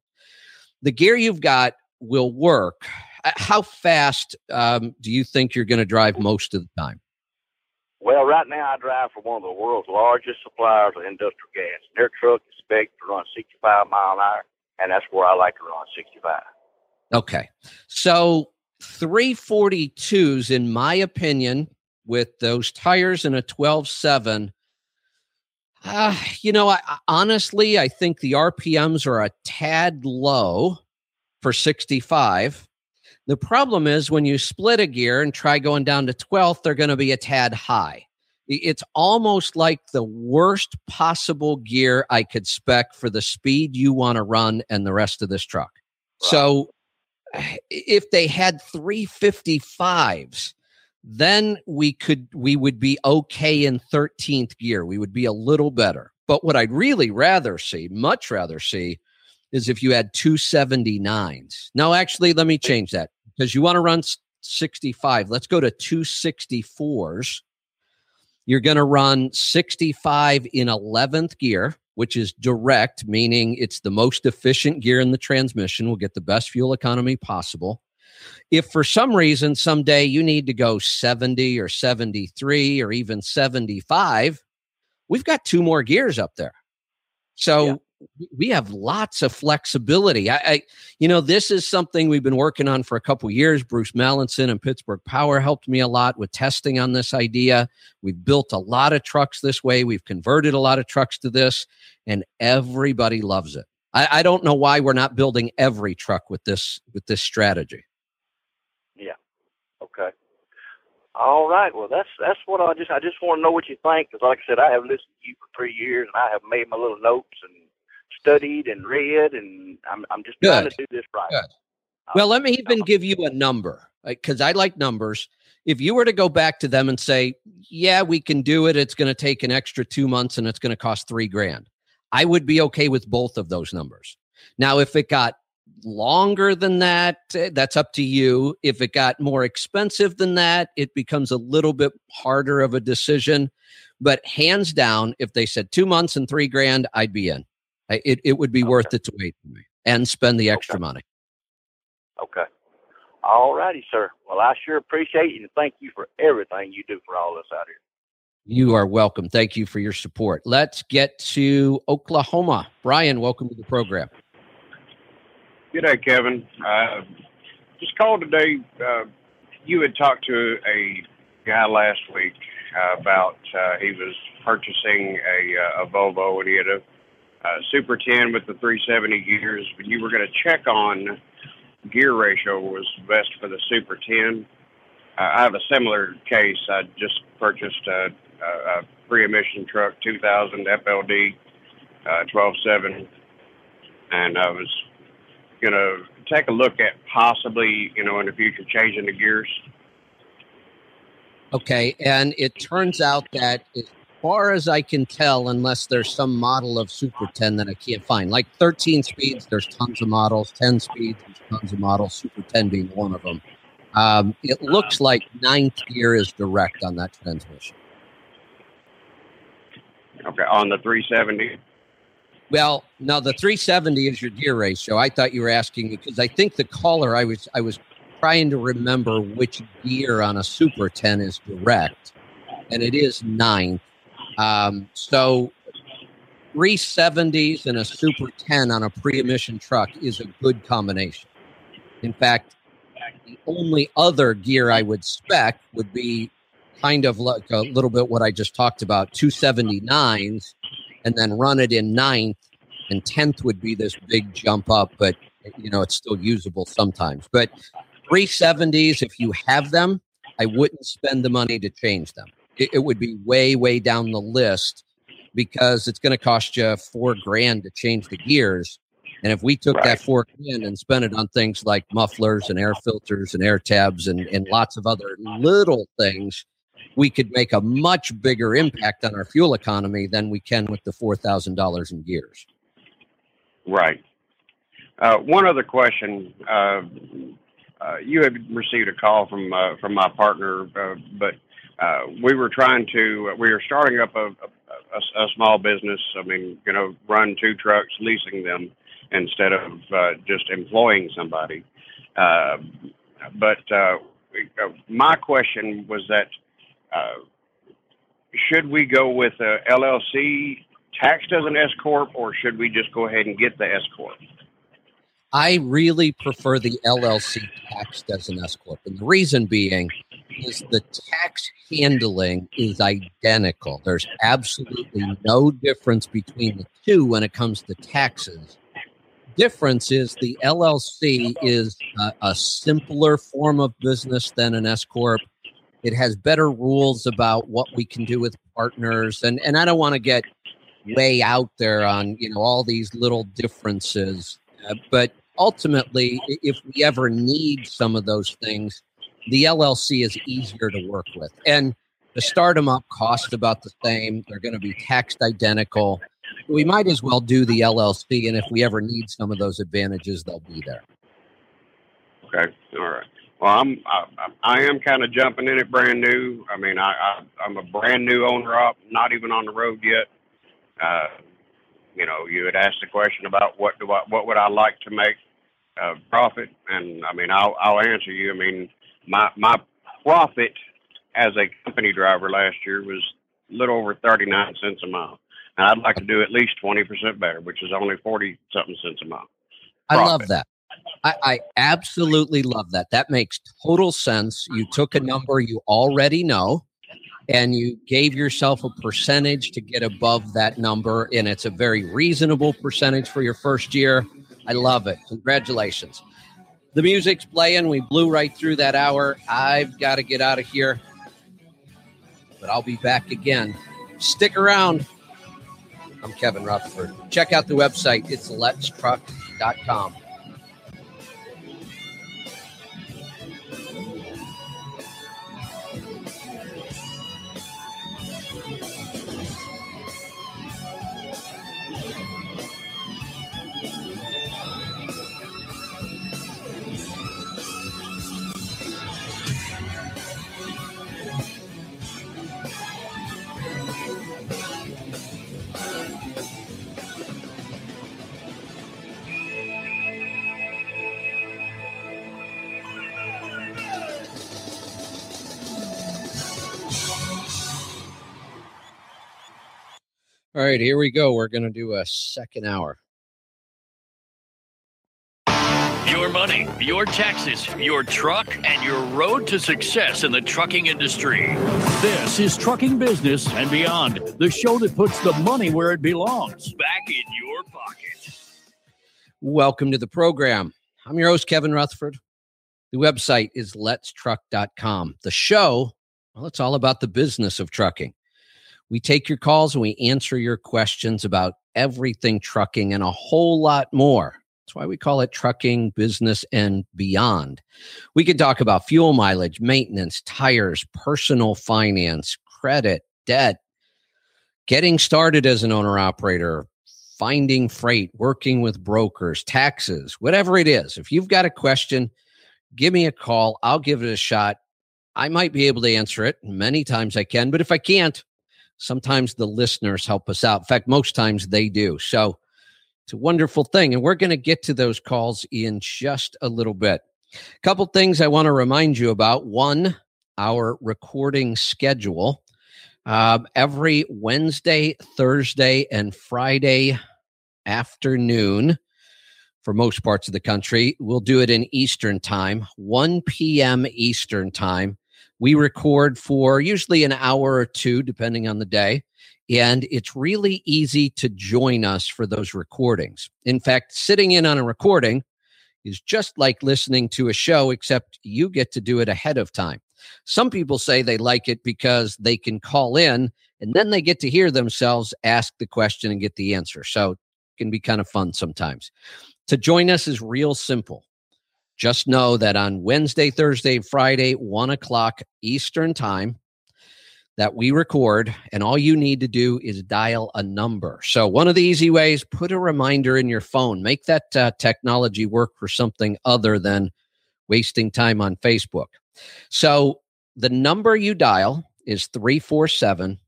The gear you've got will work. How fast um, do you think you're going to drive most of the time? Well, right now I drive for one of the world's largest suppliers of industrial gas. Their truck is spec to run 65 mile an hour and that's where I like to run 65. Okay. So 342s, in my opinion, with those tires and a 12.7, uh, you know, I, honestly, I think the RPMs are a tad low for 65. The problem is when you split a gear and try going down to 12th, they're going to be a tad high. It's almost like the worst possible gear I could spec for the speed you want to run and the rest of this truck. Right. So if they had 355s, then we could we would be okay in 13th gear. We would be a little better. But what I'd really rather see, much rather see, is if you had 279s. Now, actually, let me change that because you want to run 65. Let's go to 264s. You're going to run 65 in 11th gear, which is direct, meaning it's the most efficient gear in the transmission, We'll get the best fuel economy possible. If for some reason someday you need to go 70 or 73 or even 75, we've got two more gears up there. So yeah we have lots of flexibility. I, I, you know, this is something we've been working on for a couple years. Bruce Mallinson and Pittsburgh Power helped me a lot with testing on this idea. We've built a lot of trucks this way. We've converted a lot of trucks to this, and everybody loves it. I, I don't know why we're not building every truck with this with this strategy. Yeah. Okay. All right. Well, that's that's what I just I just want to know what you think because, like I said, I have listened to you for three years and I have made my little notes and studied and read, and I'm I'm just Good. trying to do this right. Good. Well, let me even give you a number because I like numbers. If you were to go back to them and say, "Yeah, we can do it. It's going to take an extra two months and it's going to cost three grand," I would be okay with both of those numbers. Now, if it got longer than that, eh, that's up to you. If it got more expensive than that, it becomes a little bit harder of a decision. But hands down, if they said two months and three grand, I'd be in. It, it would be okay. worth it to wait for me and spend the extra okay. money. Okay. All righty, sir. Well, I sure appreciate you and thank you for everything you do for all of us out here. You are welcome. Thank you for your support. Let's get to Oklahoma. Brian, welcome to the program. Good day, Kevin. Uh, just called today. Uh, you had talked to a guy last week uh, about uh, he was purchasing a, uh, a Volvo and he had a uh, Super 10 with the 370 gears, but you were going to check on gear ratio was best for the Super 10. Uh, I have a similar case. I just purchased a, a, a pre-emission truck, 2000 FLD, uh, 12.7, and I was going to take a look at possibly, you know, in the future changing the gears. Okay, and it turns out that far as I can tell, unless there's some model of Super 10 that I can't find, like 13 speeds, there's tons of models, 10 speeds, there's tons of models, Super 10 being one of them. Um, it looks like ninth gear is direct on that transmission. Okay, on the 370. Well, now the 370 is your gear ratio. I thought you were asking because I think the caller I was I was trying to remember which gear on a Super 10 is direct, and it is ninth. Um, so 370s and a Super 10 on a pre-emission truck is a good combination. In fact, the only other gear I would spec would be kind of like a little bit what I just talked about 279s and then run it in ninth and 10th would be this big jump up, but you know, it's still usable sometimes. But 370s, if you have them, I wouldn't spend the money to change them it, it would be way, way down the list because it's going to cost you four grand to change the gears. And if we took right. that four grand and spent it on things like mufflers and air filters and air tabs and, and lots of other little things, we could make a much bigger impact on our fuel economy than we can with the $4,000 in gears. Right. Uh, one other question. Uh, uh, you had received a call from uh, from my partner, uh, but uh, we were trying to, we were starting up a, a, a, small business. I mean, you know, run two trucks, leasing them instead of uh, just employing somebody. Uh, but uh, uh, my question was that should we go with a LLC taxed as an S corp, or should we just go ahead and get the S corp? I really prefer the LLC taxed as an S corp, and the reason being is the tax handling is identical. There's absolutely no difference between the two when it comes to taxes. Difference is the LLC is a, a simpler form of business than an S corp. It has better rules about what we can do with partners, and and I don't want to get way out there on you know all these little differences, uh, but ultimately, if we ever need some of those things, the LLC is easier to work with. And the start them up cost about the same. They're going to be taxed identical. We might as well do the LLC, and if we ever need some of those advantages, they'll be there. Okay, all right. Well, I'm I, I am kind of jumping in it brand new. I mean, I, I I'm a brand new owner up, not even on the road yet. Uh, you know, you had asked the question about what do I, what would I like to make uh, profit, and I mean, I'll I'll answer you. I mean, my my profit as a company driver last year was a little over thirty nine cents a mile, and I'd like to do at least twenty percent better, which is only forty something cents a mile. I love that. I, I absolutely love that. That makes total sense. You took a number you already know and you gave yourself a percentage to get above that number and it's a very reasonable percentage for your first year i love it congratulations the music's playing. We blew right through that hour. I've got to get out of here. But i'll be back again. Stick around. I'm kevin rutherford. Check out the website. It's letstruck.com All right, here we go. We're going to do a second hour. Your money, your taxes, your truck, and your road to success in the trucking industry. This is Trucking Business and Beyond, the show that puts the money where it belongs back in your pocket. Welcome to the program. I'm your host, Kevin Rutherford. The website is letstruck.com. The show, well, it's all about the business of trucking. We take your calls and we answer your questions about everything trucking and a whole lot more. That's why we call it trucking business and beyond. We can talk about fuel mileage, maintenance, tires, personal finance, credit, debt, getting started as an owner operator, finding freight, working with brokers, taxes, whatever it is. If you've got a question, give me a call. I'll give it a shot. I might be able to answer it. Many times I can, but if I can't, sometimes the listeners help us out. In fact, most times they do. So it's a wonderful thing. And we're going to get to those calls in just a little bit. A couple things I want to remind you about. One, our recording schedule. Um, every Wednesday, Thursday, and Friday afternoon for most parts of the country. We'll do it in Eastern time, 1 p.m. Eastern time. We record for usually an hour or two, depending on the day. And it's really easy to join us for those recordings. In fact, sitting in on a recording is just like listening to a show, except you get to do it ahead of time. Some people say they like it because they can call in and then they get to hear themselves ask the question and get the answer. So it can be kind of fun sometimes. To join us is real simple. Just know that on Wednesday, Thursday, Friday, one o'clock Eastern time, that we record, and all you need to do is dial a number. So, one of the easy ways, put a reminder in your phone. Make that uh, technology work for something other than wasting time on Facebook. So, the number you dial is 347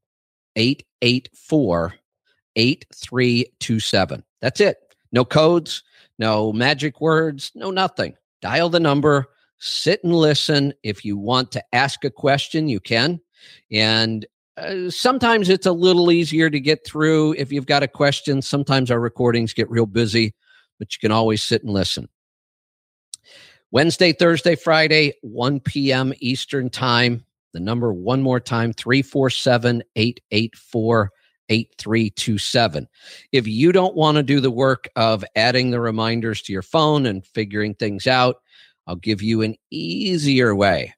884 8327. That's it. No codes, no magic words, no nothing dial the number, sit and listen. If you want to ask a question, you can. And uh, sometimes it's a little easier to get through if you've got a question. Sometimes our recordings get real busy, but you can always sit and listen. Wednesday, Thursday, Friday, 1 p.m. Eastern Time. The number one more time 347 884 8327. If you don't want to do the work of adding the reminders to your phone and figuring things out, I'll give you an easier way.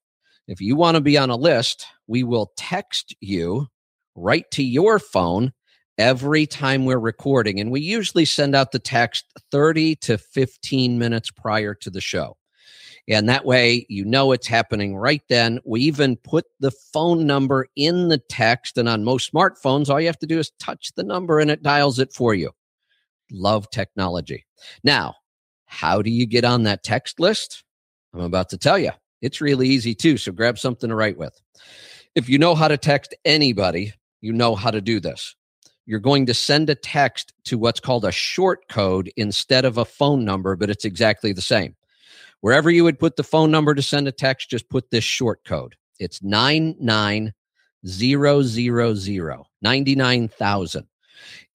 If you want to be on a list, we will text you right to your phone every time we're recording. And we usually send out the text 30 to 15 minutes prior to the show. And that way, you know it's happening right then. We even put the phone number in the text. And on most smartphones, all you have to do is touch the number and it dials it for you. Love technology. Now, how do you get on that text list? I'm about to tell you. It's really easy too. So grab something to write with. If you know how to text anybody, you know how to do this. You're going to send a text to what's called a short code instead of a phone number, but it's exactly the same. Wherever you would put the phone number to send a text, just put this short code. It's 99000, 99,000.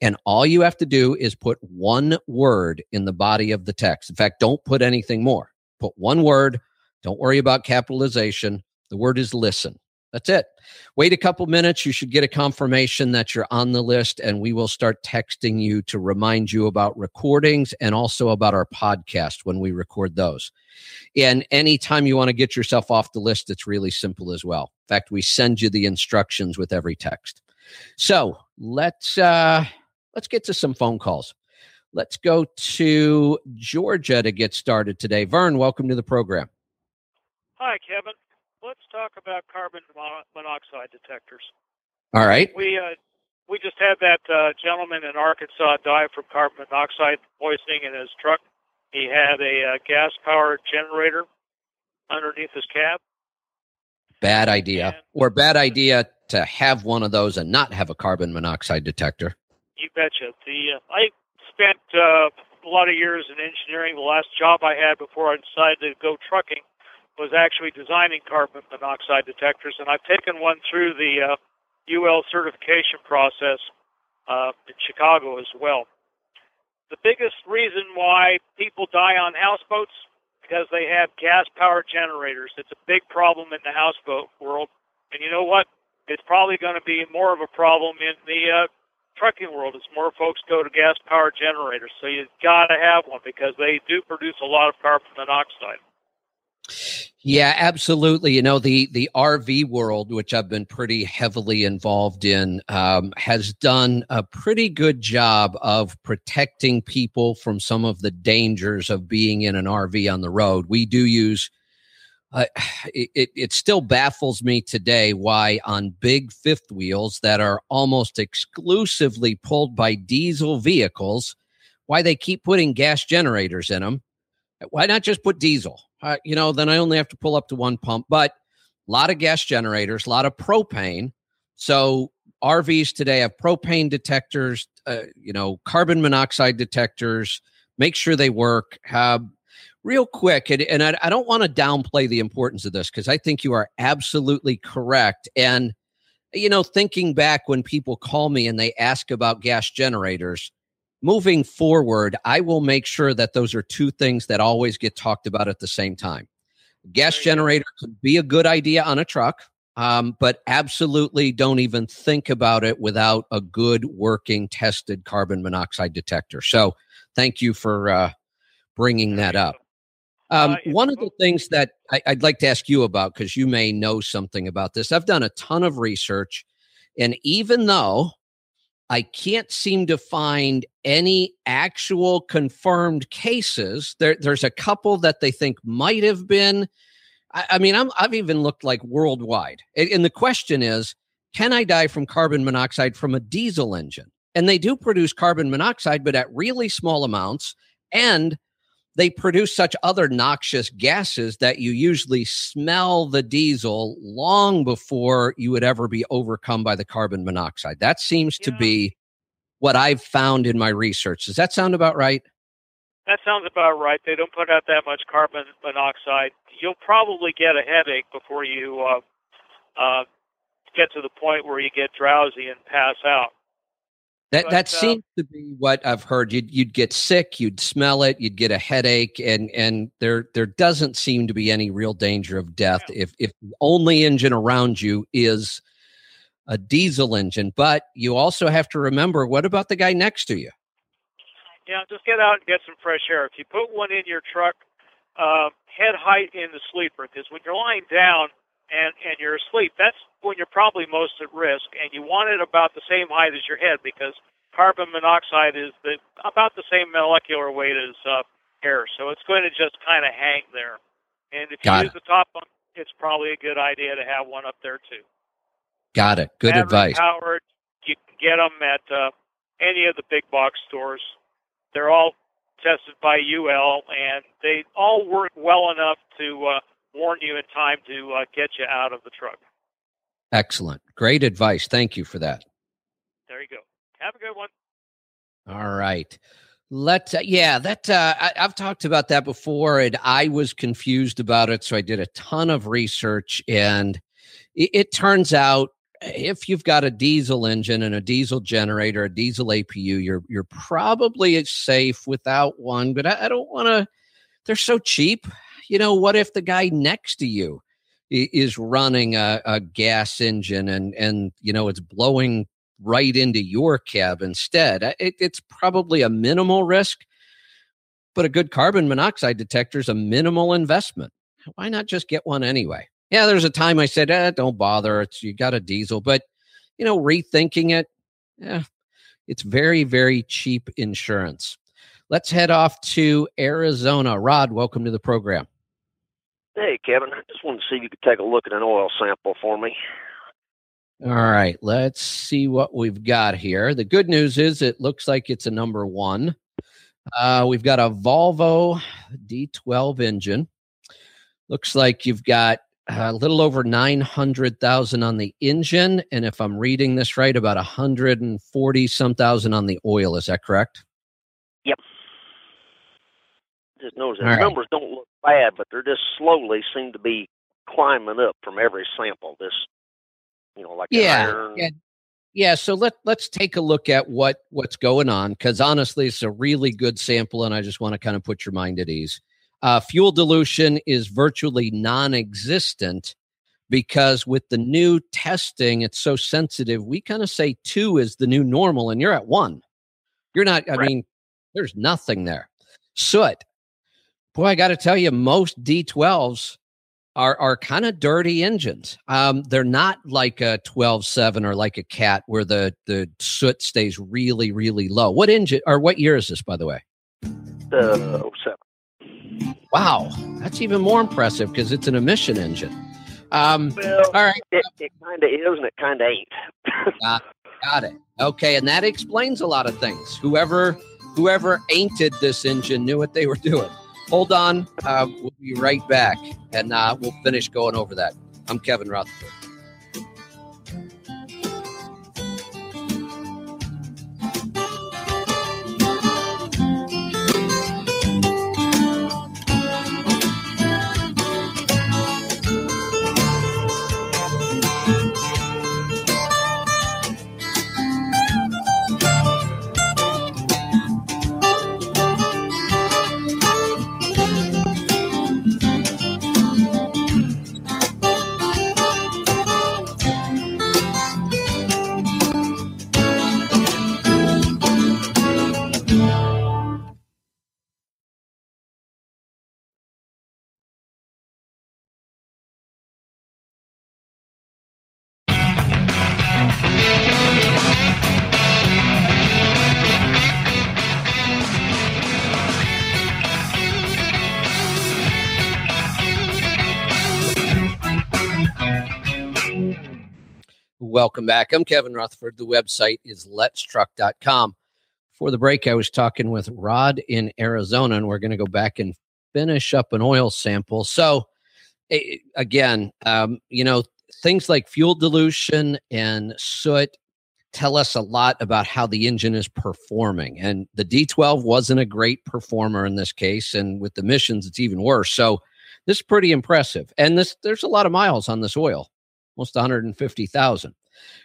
And all you have to do is put one word in the body of the text. In fact, don't put anything more. Put one word. Don't worry about capitalization. The word is listen. That's it. Wait a couple minutes. You should get a confirmation that you're on the list, and we will start texting you to remind you about recordings and also about our podcast when we record those. And anytime you want to get yourself off the list, it's really simple as well. In fact, we send you the instructions with every text. So let's uh, let's get to some phone calls. Let's go to Georgia to get started today. Vern, welcome to the program. Hi, Kevin let's talk about carbon monoxide detectors. All right. We uh, we just had that uh, gentleman in Arkansas die from carbon monoxide poisoning in his truck. He had a uh, gas powered generator underneath his cab. Bad idea, and, or bad idea to have one of those and not have a carbon monoxide detector. You betcha. The uh, I spent uh, a lot of years in engineering. The last job I had before I decided to go trucking was actually designing carbon monoxide detectors, and I've taken one through the uh, UL certification process uh, in Chicago as well. The biggest reason why people die on houseboats because they have gas-powered generators. It's a big problem in the houseboat world, and you know what? It's probably going to be more of a problem in the uh, trucking world as more folks go to gas-powered generators. So you've got to have one because they do produce a lot of carbon monoxide. Yeah, absolutely. You know, the the RV world, which I've been pretty heavily involved in, um, has done a pretty good job of protecting people from some of the dangers of being in an RV on the road. We do use. Uh, it, it still baffles me today why on big fifth wheels that are almost exclusively pulled by diesel vehicles, why they keep putting gas generators in them. Why not just put diesel? Uh, you know, then I only have to pull up to one pump. But a lot of gas generators, a lot of propane. So RVs today have propane detectors, uh, you know, carbon monoxide detectors. Make sure they work. Have real quick, and, and I, I don't want to downplay the importance of this because I think you are absolutely correct. And you know, thinking back when people call me and they ask about gas generators, moving forward, I will make sure that those are two things that always get talked about at the same time. Gas generator could be a good idea on a truck, um, but absolutely don't even think about it without a good working tested carbon monoxide detector. So, thank you for uh, bringing that up. Um, one of the things that I, would like to ask you about, because you may know something about this, I've done a ton of research, and even though I can't seem to find any actual confirmed cases. There, there's a couple that they think might have been. I, I mean, i have even looked like worldwide. And, the question is can I die from carbon monoxide from a diesel engine? And they do produce carbon monoxide, but at really small amounts. And they produce such other noxious gases that you usually smell the diesel long before you would ever be overcome by the carbon monoxide. That seems yeah. to be what I've found in my research. Does that sound about right? That sounds about right. They don't put out that much carbon monoxide. You'll probably get a headache before you uh, uh, get to the point where you get drowsy and pass out. That But, that um, seems to be what I've heard. You'd you'd get sick, you'd smell it, you'd get a headache, and and there there doesn't seem to be any real danger of death if if the only engine around you is a diesel engine. But you also have to remember, what about the guy next to you? Yeah, just get out and get some fresh air. If you put one in your truck, uh, head height in the sleeper, because when you're lying down and and you're asleep, that's when you're probably most at risk, and you want it about the same height as your head because carbon monoxide is the about the same molecular weight as uh, air, so it's going to just kind of hang there. And if you Got use the top one, it's probably a good idea to have one up there too. Got it. Good Battery advice. Powered, you can get them at uh, any of the big box stores. They're all tested by UL, and they all work well enough to uh, warn you in time to uh, get you out of the truck. Excellent. Great advice. Thank you for that. There you go. Have a good one. All right. Let uh, yeah, that uh, I, I've talked about that before, and I was confused about it, so I did a ton of research, and it, it turns out if you've got a diesel engine and a diesel generator, a diesel APU, you're you're probably safe without one. But I, I don't want to. They're so cheap. You know, what if the guy next to you is running a, a gas engine and and you know it's blowing right into your cab instead. It, it's probably a minimal risk, but a good carbon monoxide detector is a minimal investment. Why not just get one anyway? Yeah, there's a time I said, eh, don't bother. It's you got a diesel, but you know, rethinking it, yeah, it's very, very cheap insurance. Let's head off to Arizona. Rod, welcome to the program. Hey, Kevin, I just wanted to see if you could take a look at an oil sample for me. All right, let's see what we've got here. The good news is it looks like it's a number one. Uh, we've got a Volvo D12 engine. Looks like you've got Uh, a little over 900,000 on the engine. And if I'm reading this right, about 140 some thousand on the oil. Is that correct? Yep. Just notice All right. numbers don't look bad, but they're just slowly seem to be climbing up from every sample. This, you know, like Yeah, yeah. Yeah, so let let's take a look at what what's going on because honestly, it's a really good sample, and I just want to kind of put your mind at ease. Uh, fuel dilution is virtually non-existent because with the new testing, it's so sensitive. We kind of say two is the new normal, and you're at one. You're not. I Right. mean, there's nothing there. Soot. Boy, I got to tell you, most D12s are are kind of dirty engines. Um, they're not like a 12.7 or like a cat where the the soot stays really really low. What engine or what year is this, by the way? Uh, 07. Wow, that's even more impressive because it's an emission engine. Um, Well, all right, it, it kind of is and it kind of ain't. got it. Okay, and that explains a lot of things. Whoever whoever ainted this engine knew what they were doing. Hold on, uh, we'll be right back, and uh, we'll finish going over that. I'm Kevin Rutherford. Welcome back. I'm Kevin Rutherford. The website is letstruck.com. For the break, I was talking with Rod in Arizona, and we're going to go back and finish up an oil sample. So, again, um, you know, things like fuel dilution and soot tell us a lot about how the engine is performing. And the D12 wasn't a great performer in this case. And with the missions, it's even worse. So, this is pretty impressive. And this there's a lot of miles on this oil, almost 150,000.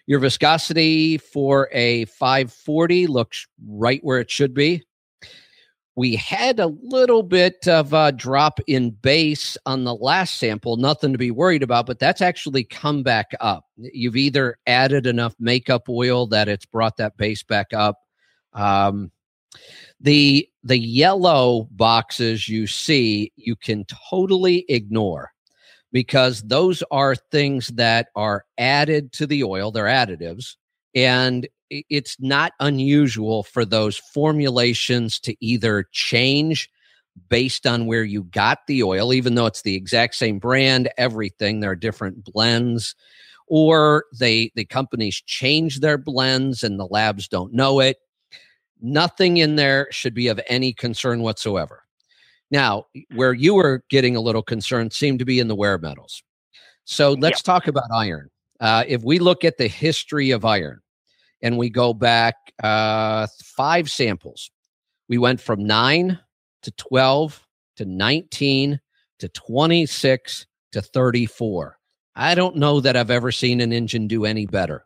Your viscosity for a 540 looks right where it should be. We had a little bit of a drop in base on the last sample, nothing to be worried about, but that's actually come back up. You've either added enough makeup oil that it's brought that base back up. Um, the the yellow boxes you see, you can totally ignore because those are things that are added to the oil, they're additives. And it's not unusual for those formulations to either change based on where you got the oil, even though it's the exact same brand, everything, there are different blends, or they the companies change their blends and the labs don't know it. Nothing in there should be of any concern whatsoever. Now, where you were getting a little concerned seemed to be in the wear metals. So let's talk about iron. Uh, if we look at the history of iron, and we go back uh, five samples. We went from nine to 12 to 19 to 26 to 34. I don't know that I've ever seen an engine do any better.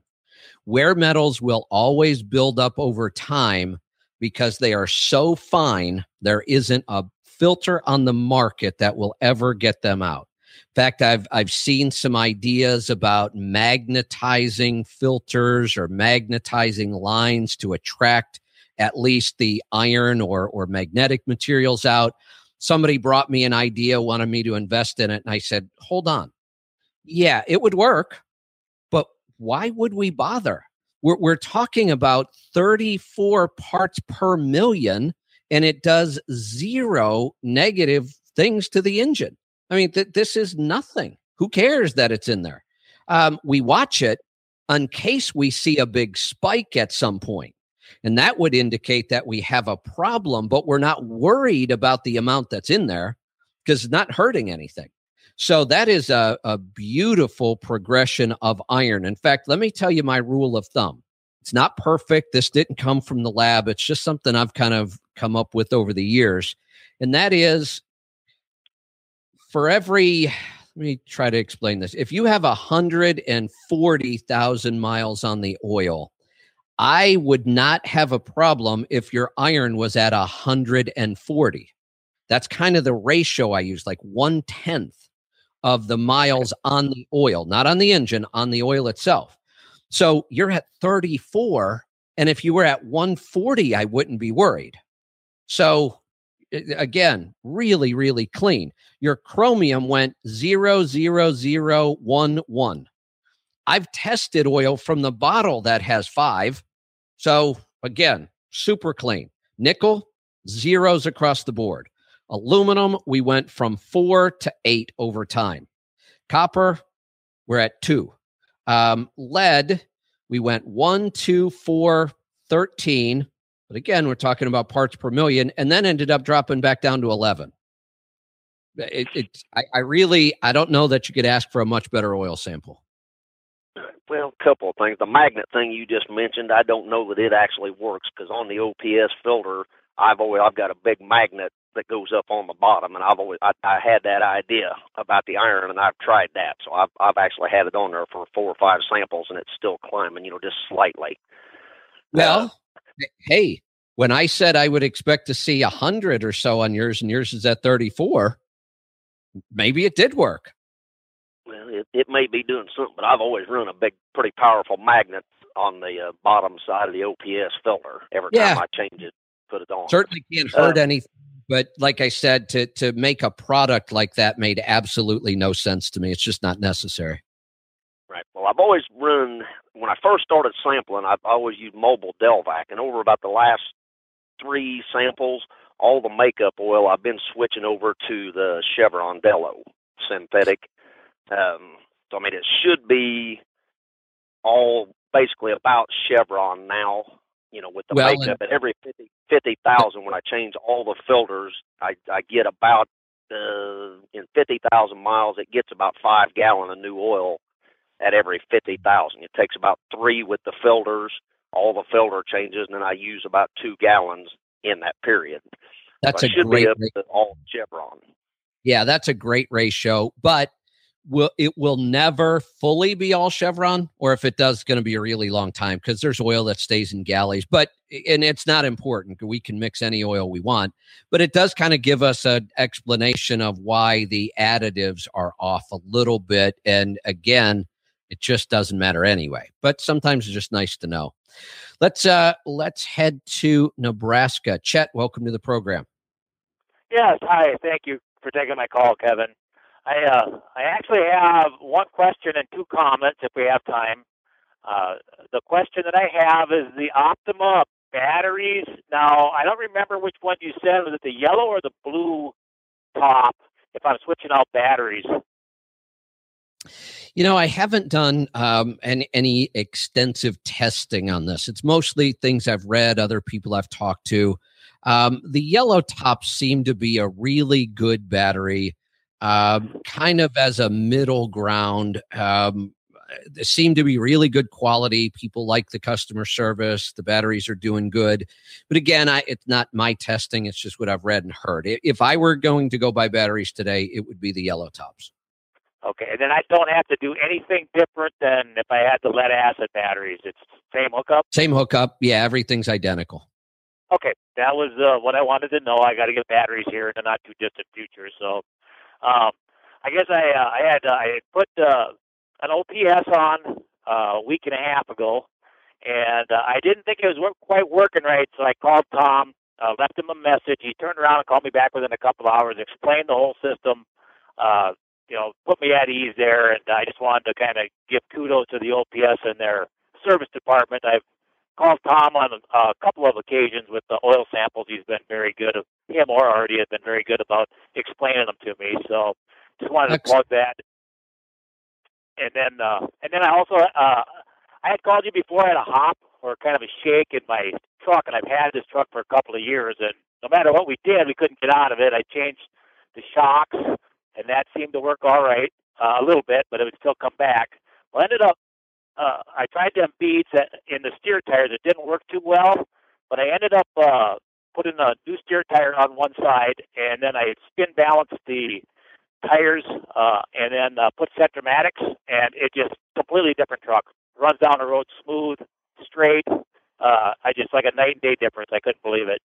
Wear metals will always build up over time because they are so fine, there isn't a filter on the market that will ever get them out. In fact, I've I've seen some ideas about magnetizing filters or magnetizing lines to attract at least the iron or or magnetic materials out. Somebody brought me an idea, wanted me to invest in it, and I said, "Hold on, yeah, it would work, but why would we bother? We're we're talking about 34 parts per million, and it does zero negative things to the engine." I mean, th- this is nothing. Who cares that it's in there? Um, we watch it in case we see a big spike at some point. And that would indicate that we have a problem, but we're not worried about the amount that's in there because it's not hurting anything. So that is a, a beautiful progression of iron. In fact, let me tell you my rule of thumb. It's not perfect. This didn't come from the lab. It's just something I've kind of come up with over the years. And that is for every let me try to explain this. If you have 140,000 miles on the oil, I would not have a problem if your iron was at 140. That's kind of the ratio I use, like one tenth of the miles on the oil, not on the engine, on the oil itself. So you're at 34. And if you were at 140, I wouldn't be worried. So again, really, really clean. Your chromium went zero, zero, zero, one, one. I've tested oil from the bottle that has five. So again, super clean. Nickel, zeros across the board. Aluminum, we went from four to eight over time. Copper, we're at two. Um, lead, we went one, two, four, 13. But again, we're talking about parts per million, and then ended up dropping back down to 11. It, it I, I really, I don't know that you could ask for a much better oil sample. Well, a couple of things. The magnet thing you just mentioned, I don't know that it actually works because on the OPS filter, I've always I've got a big magnet that goes up on the bottom, and I've always I, I had that idea about the iron, and I've tried that, so I've I've actually had it on there for four or five samples, and it's still climbing, you know, just slightly. Well, uh, hey, when I said I would expect to see a hundred or so on yours, and yours is at thirty-four, maybe it did work. Well, it, it may be doing something, but I've always run a big, pretty powerful magnet on the uh, bottom side of the OPS filter every yeah. time I change it, put it on. Certainly can't hurt uh, anything. But like I said, to to make a product like that made absolutely no sense to me. It's just not necessary. Right. Well, I've always run when I first started sampling. I've always used Mobil Delvac, and over about the last three samples, all the makeup oil I've been switching over to the Chevron Delo synthetic. Um, so I mean, it should be all basically about Chevron now. You know, with the well, makeup at every 50 50,000 when I change all the filters, I I get about uh, in 50,000 miles, it gets about five gallon of new oil at every 50,000. It takes about three with the filters, all the filter changes, and then I use about two gallons in that period. That's so a great all Chevron. Yeah, that's a great ratio. But will it will never fully be all Chevron, or if it does, it's going to be a really long time because there's oil that stays in galleys. But and it's not important. We can mix any oil we want, but it does kind of give us an explanation of why the additives are off a little bit. And again, it just doesn't matter anyway. But sometimes it's just nice to know. Let's uh let's head to Nebraska. Chet, welcome to the program. Yes, hi. Thank you for taking my call, Kevin. I uh, I actually have one question and two comments if we have time. Uh, the question that I have is the Optima batteries. Now I don't remember which one you said. Was it the yellow or the blue top? If I'm switching out batteries. You know, I haven't done um, any, any extensive testing on this. It's mostly things I've read, other people I've talked to. Um, the yellow tops seem to be a really good battery um, kind of as a middle ground. Um, they seem to be really good quality. People like the customer service. The batteries are doing good. But again, I, it's not my testing. It's just what I've read and heard. If I were going to go buy batteries today, it would be the yellow tops. Okay, and then I don't have to do anything different than if I had the lead acid batteries. It's same hookup. Same hookup. Yeah, everything's identical. Okay, that was uh, what I wanted to know. I got to get batteries here in the not too distant future. So um, I guess I uh, I had uh, I put uh, an OPS on uh, a week and a half ago, and uh, I didn't think it was work, quite working right. So I called Tom, uh, left him a message. He turned around and called me back within a couple of hours, explained the whole system. Uh, you know, put me at ease there, and I just wanted to kind of give kudos to the OPS and their service department. I've called Tom on a, a couple of occasions with the oil samples. He's been very good. Him or Artie has been very good about explaining them to me. So just wanted to plug that. And then, uh, and then I also, uh, I had called you before. I had a hop or kind of a shake in my truck, and I've had this truck for a couple of years. And no matter what we did, we couldn't get out of it. I changed the shocks, and that seemed to work all right uh, a little bit, but it would still come back. Well, I ended up uh, I tried them beads in the steer tires. It didn't work too well, but I ended up uh, putting a new steer tire on one side, and then I spin balanced the tires, uh, and then uh, put Centramatics, and it just completely different truck. Runs down the road smooth, straight. Uh, I just like a night and day difference. I couldn't believe it.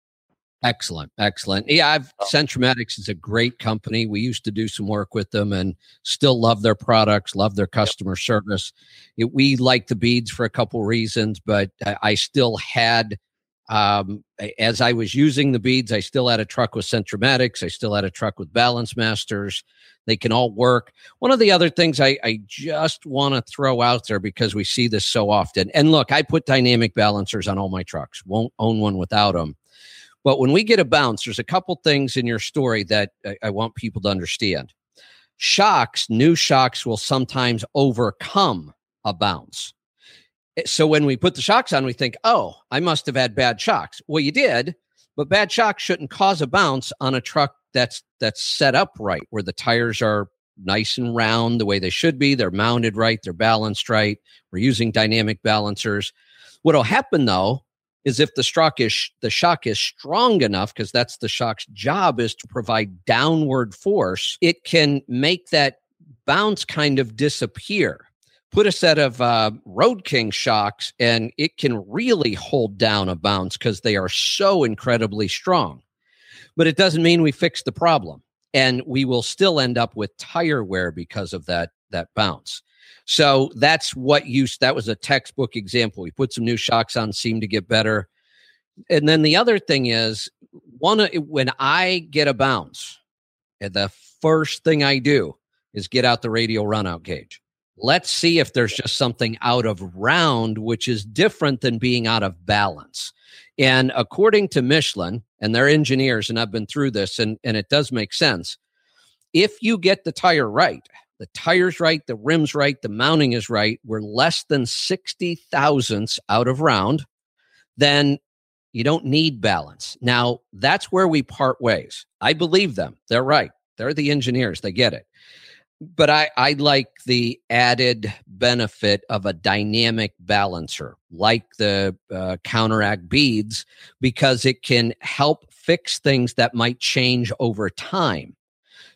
Excellent, excellent. Yeah, I've oh. Centramatics is a great company. We used to do some work with them, and still love their products, love their customer yep. service. It, we like the beads for a couple reasons, but I, I still had, um, as I was using the beads, I still had a truck with Centramatics. I still had a truck with Balance Masters. They can all work. One of the other things I, I just want to throw out there because we see this so often, and look, I put dynamic balancers on all my trucks. Won't own one without them but when we get a bounce, there's a couple things in your story that I, I want people to understand. Shocks, new shocks will sometimes overcome a bounce. Eh, so when we put the shocks on, we think, oh, I must have had bad shocks. Well, you did, but bad shocks shouldn't cause a bounce on a truck that's that's set up right, where the tires are nice and round the way they should be. They're mounted right, they're balanced right. We're using dynamic balancers. What'll happen though is if the shock is the shock is strong enough because that's the shock's job is to provide downward force it can make that bounce kind of disappear. Put a set of uh, road king shocks and it can really hold down a bounce because they are so incredibly strong. But it doesn't mean we fix the problem and we will still end up with tire wear because of that that bounce so that's what you, that was a textbook example. We put some new shocks on, seem to get better. And then the other thing is, one when I get a bounce, the first thing I do is get out the radial runout gauge. Let's see if there's just something out of round, which is different than being out of balance. And according to Michelin and their engineers, and I've been through this, and, and it does make sense. If you get the tire right, the tire's right, the rim's right, the mounting is right, we're less than 60 thousandths out of round, then you don't need balance. Now, that's where we part ways. I believe them. They're right. They're the engineers. They get it. But I, I like the added benefit of a dynamic balancer like the uh, counteract beads because it can help fix things that might change over time.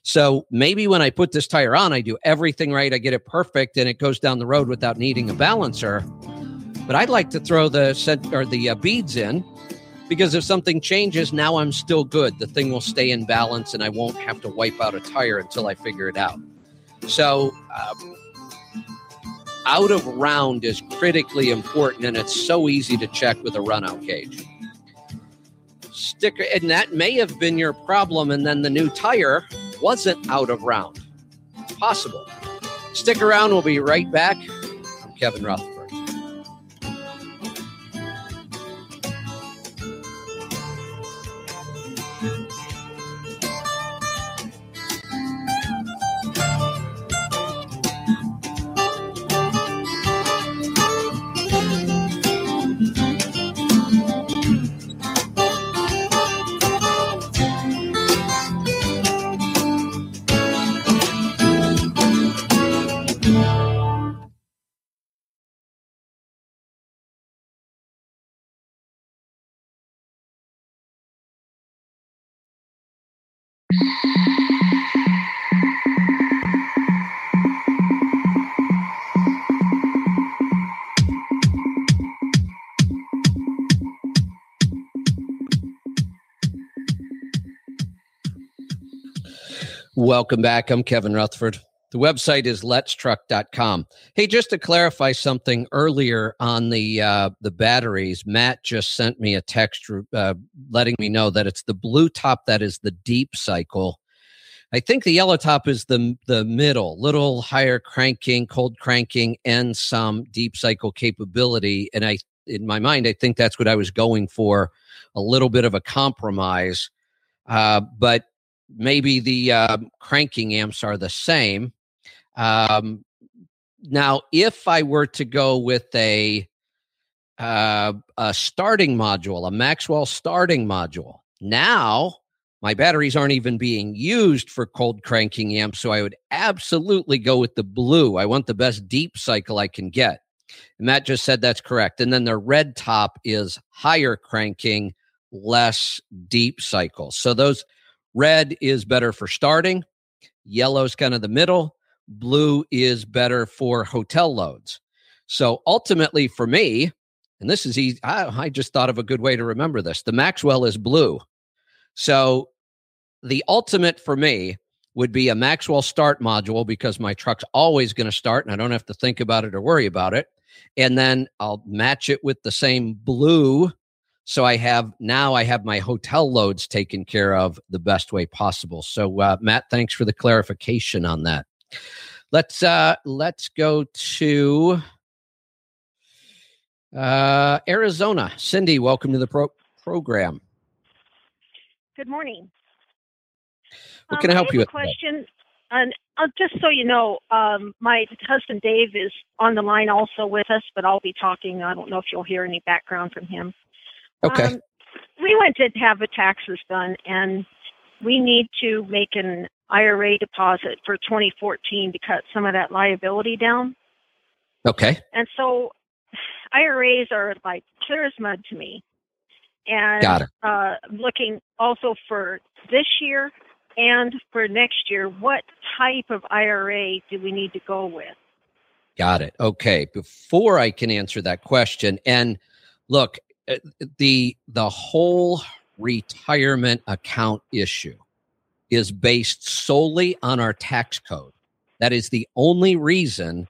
So maybe when I put this tire on, I do everything right, I get it perfect, and it goes down the road without needing a balancer. But I'd like to throw the set or the uh, beads in because if something changes, now I'm still good. The thing will stay in balance, and I won't have to wipe out a tire until I figure it out. So. Um, out of round is critically important, and it's so easy to check with a runout gauge. Sticker, and that may have been your problem, and then the new tire wasn't out of round. Possible. Stick around, we'll be right back. I'm Kevin Rutherford. Welcome back. I'm Kevin Rutherford. The website is letstruck.com. Hey, just to clarify something earlier on the uh, the batteries, Matt just sent me a text uh, letting me know that it's the blue top that is the deep cycle. I think the yellow top is the the middle, little higher cranking, cold cranking, and some deep cycle capability. And I, in my mind, I think that's what I was going for, a little bit of a compromise. Uh, but maybe the uh, cranking amps are the same. Um, now, if I were to go with a uh, a starting module, a Maxwell starting module, now my batteries aren't even being used for cold cranking amps, so I would absolutely go with the blue. I want the best deep cycle I can get. And Matt just said that's correct. And then the red top is higher cranking, less deep cycle. So those Red is better for starting. Yellow's kind of the middle. Blue is better for hotel loads. So ultimately, for me, and this is easy, I, I just thought of a good way to remember this. The Maxwell is blue. So the ultimate for me would be a Maxwell start module because my truck's always going to start and I don't have to think about it or worry about it. And then I'll match it with the same blue so I have now I have my hotel loads taken care of the best way possible. So uh, Matt, thanks for the clarification on that. Let's uh, let's go to uh, Arizona. Cindy, welcome to the pro- program. Good morning. What can um, I help I you with? Question, and uh, just so you know, um, my husband Dave is on the line also with us, but I'll be talking. I don't know if you'll hear any background from him. Okay. Um, we went to have the taxes done, and we need to make an IRA deposit for 2014 to cut some of that liability down. Okay. And so IRAs are like clear as mud to me. And Got it. Uh, looking also for this year and for next year, what type of IRA do we need to go with? Got it. Okay. Before I can answer that question, and look, Uh, the the whole retirement account issue is based solely on our tax code. That is the only reason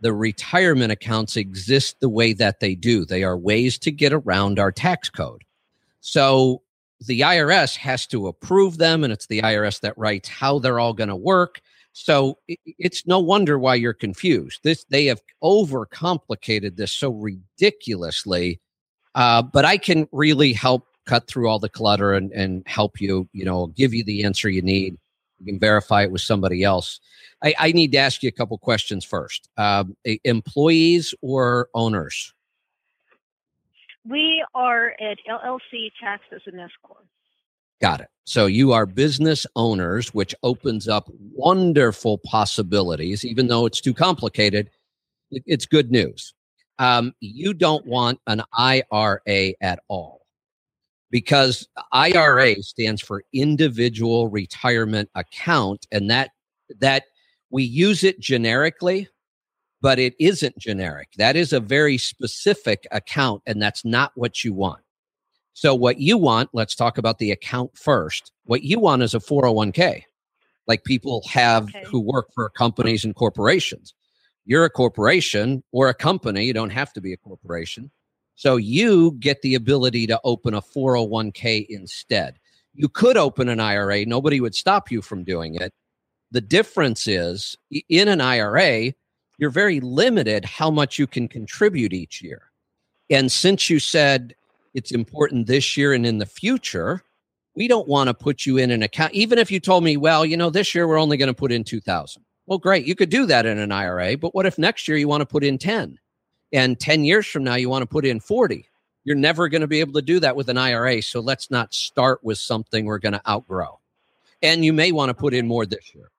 the retirement accounts exist the way that they do. They are ways to get around our tax code. So the IRS has to approve them, and it's the IRS that writes how they're all going to work. So it's no wonder why you're confused. This they have overcomplicated this so ridiculously uh, but I can really help cut through all the clutter and, and help you, you know, give you the answer you need. You can verify it with somebody else. I, I need to ask you a couple questions first. Um, employees or owners? We are at LLC taxed as an S corp. Got it. So you are business owners, which opens up wonderful possibilities. Even though it's too complicated, it's good news um, you don't want an IRA at all because IRA stands for individual retirement account and that that we use it generically but it isn't generic. That is a very specific account and that's not what you want. So what you want, let's talk about the account first. What you want is a 401k. Like people have Okay. who work for companies and corporations. You're a corporation or a company, you don't have to be a corporation. So you get the ability to open a 401k instead. You could open an IRA, nobody would stop you from doing it. The difference is in an IRA, you're very limited how much you can contribute each year. And since you said it's important this year and in the future, we don't want to put you in an account. Even if you told me, well, you know, this year we're only going to put in 2000. Well, great. You could do that in an IRA, but what if next year you want to put in 10? And 10 years from now, you want to put in 40. You're never going to be able to do that with an IRA. So let's not start with something we're going to outgrow. And you may want to put in more this year.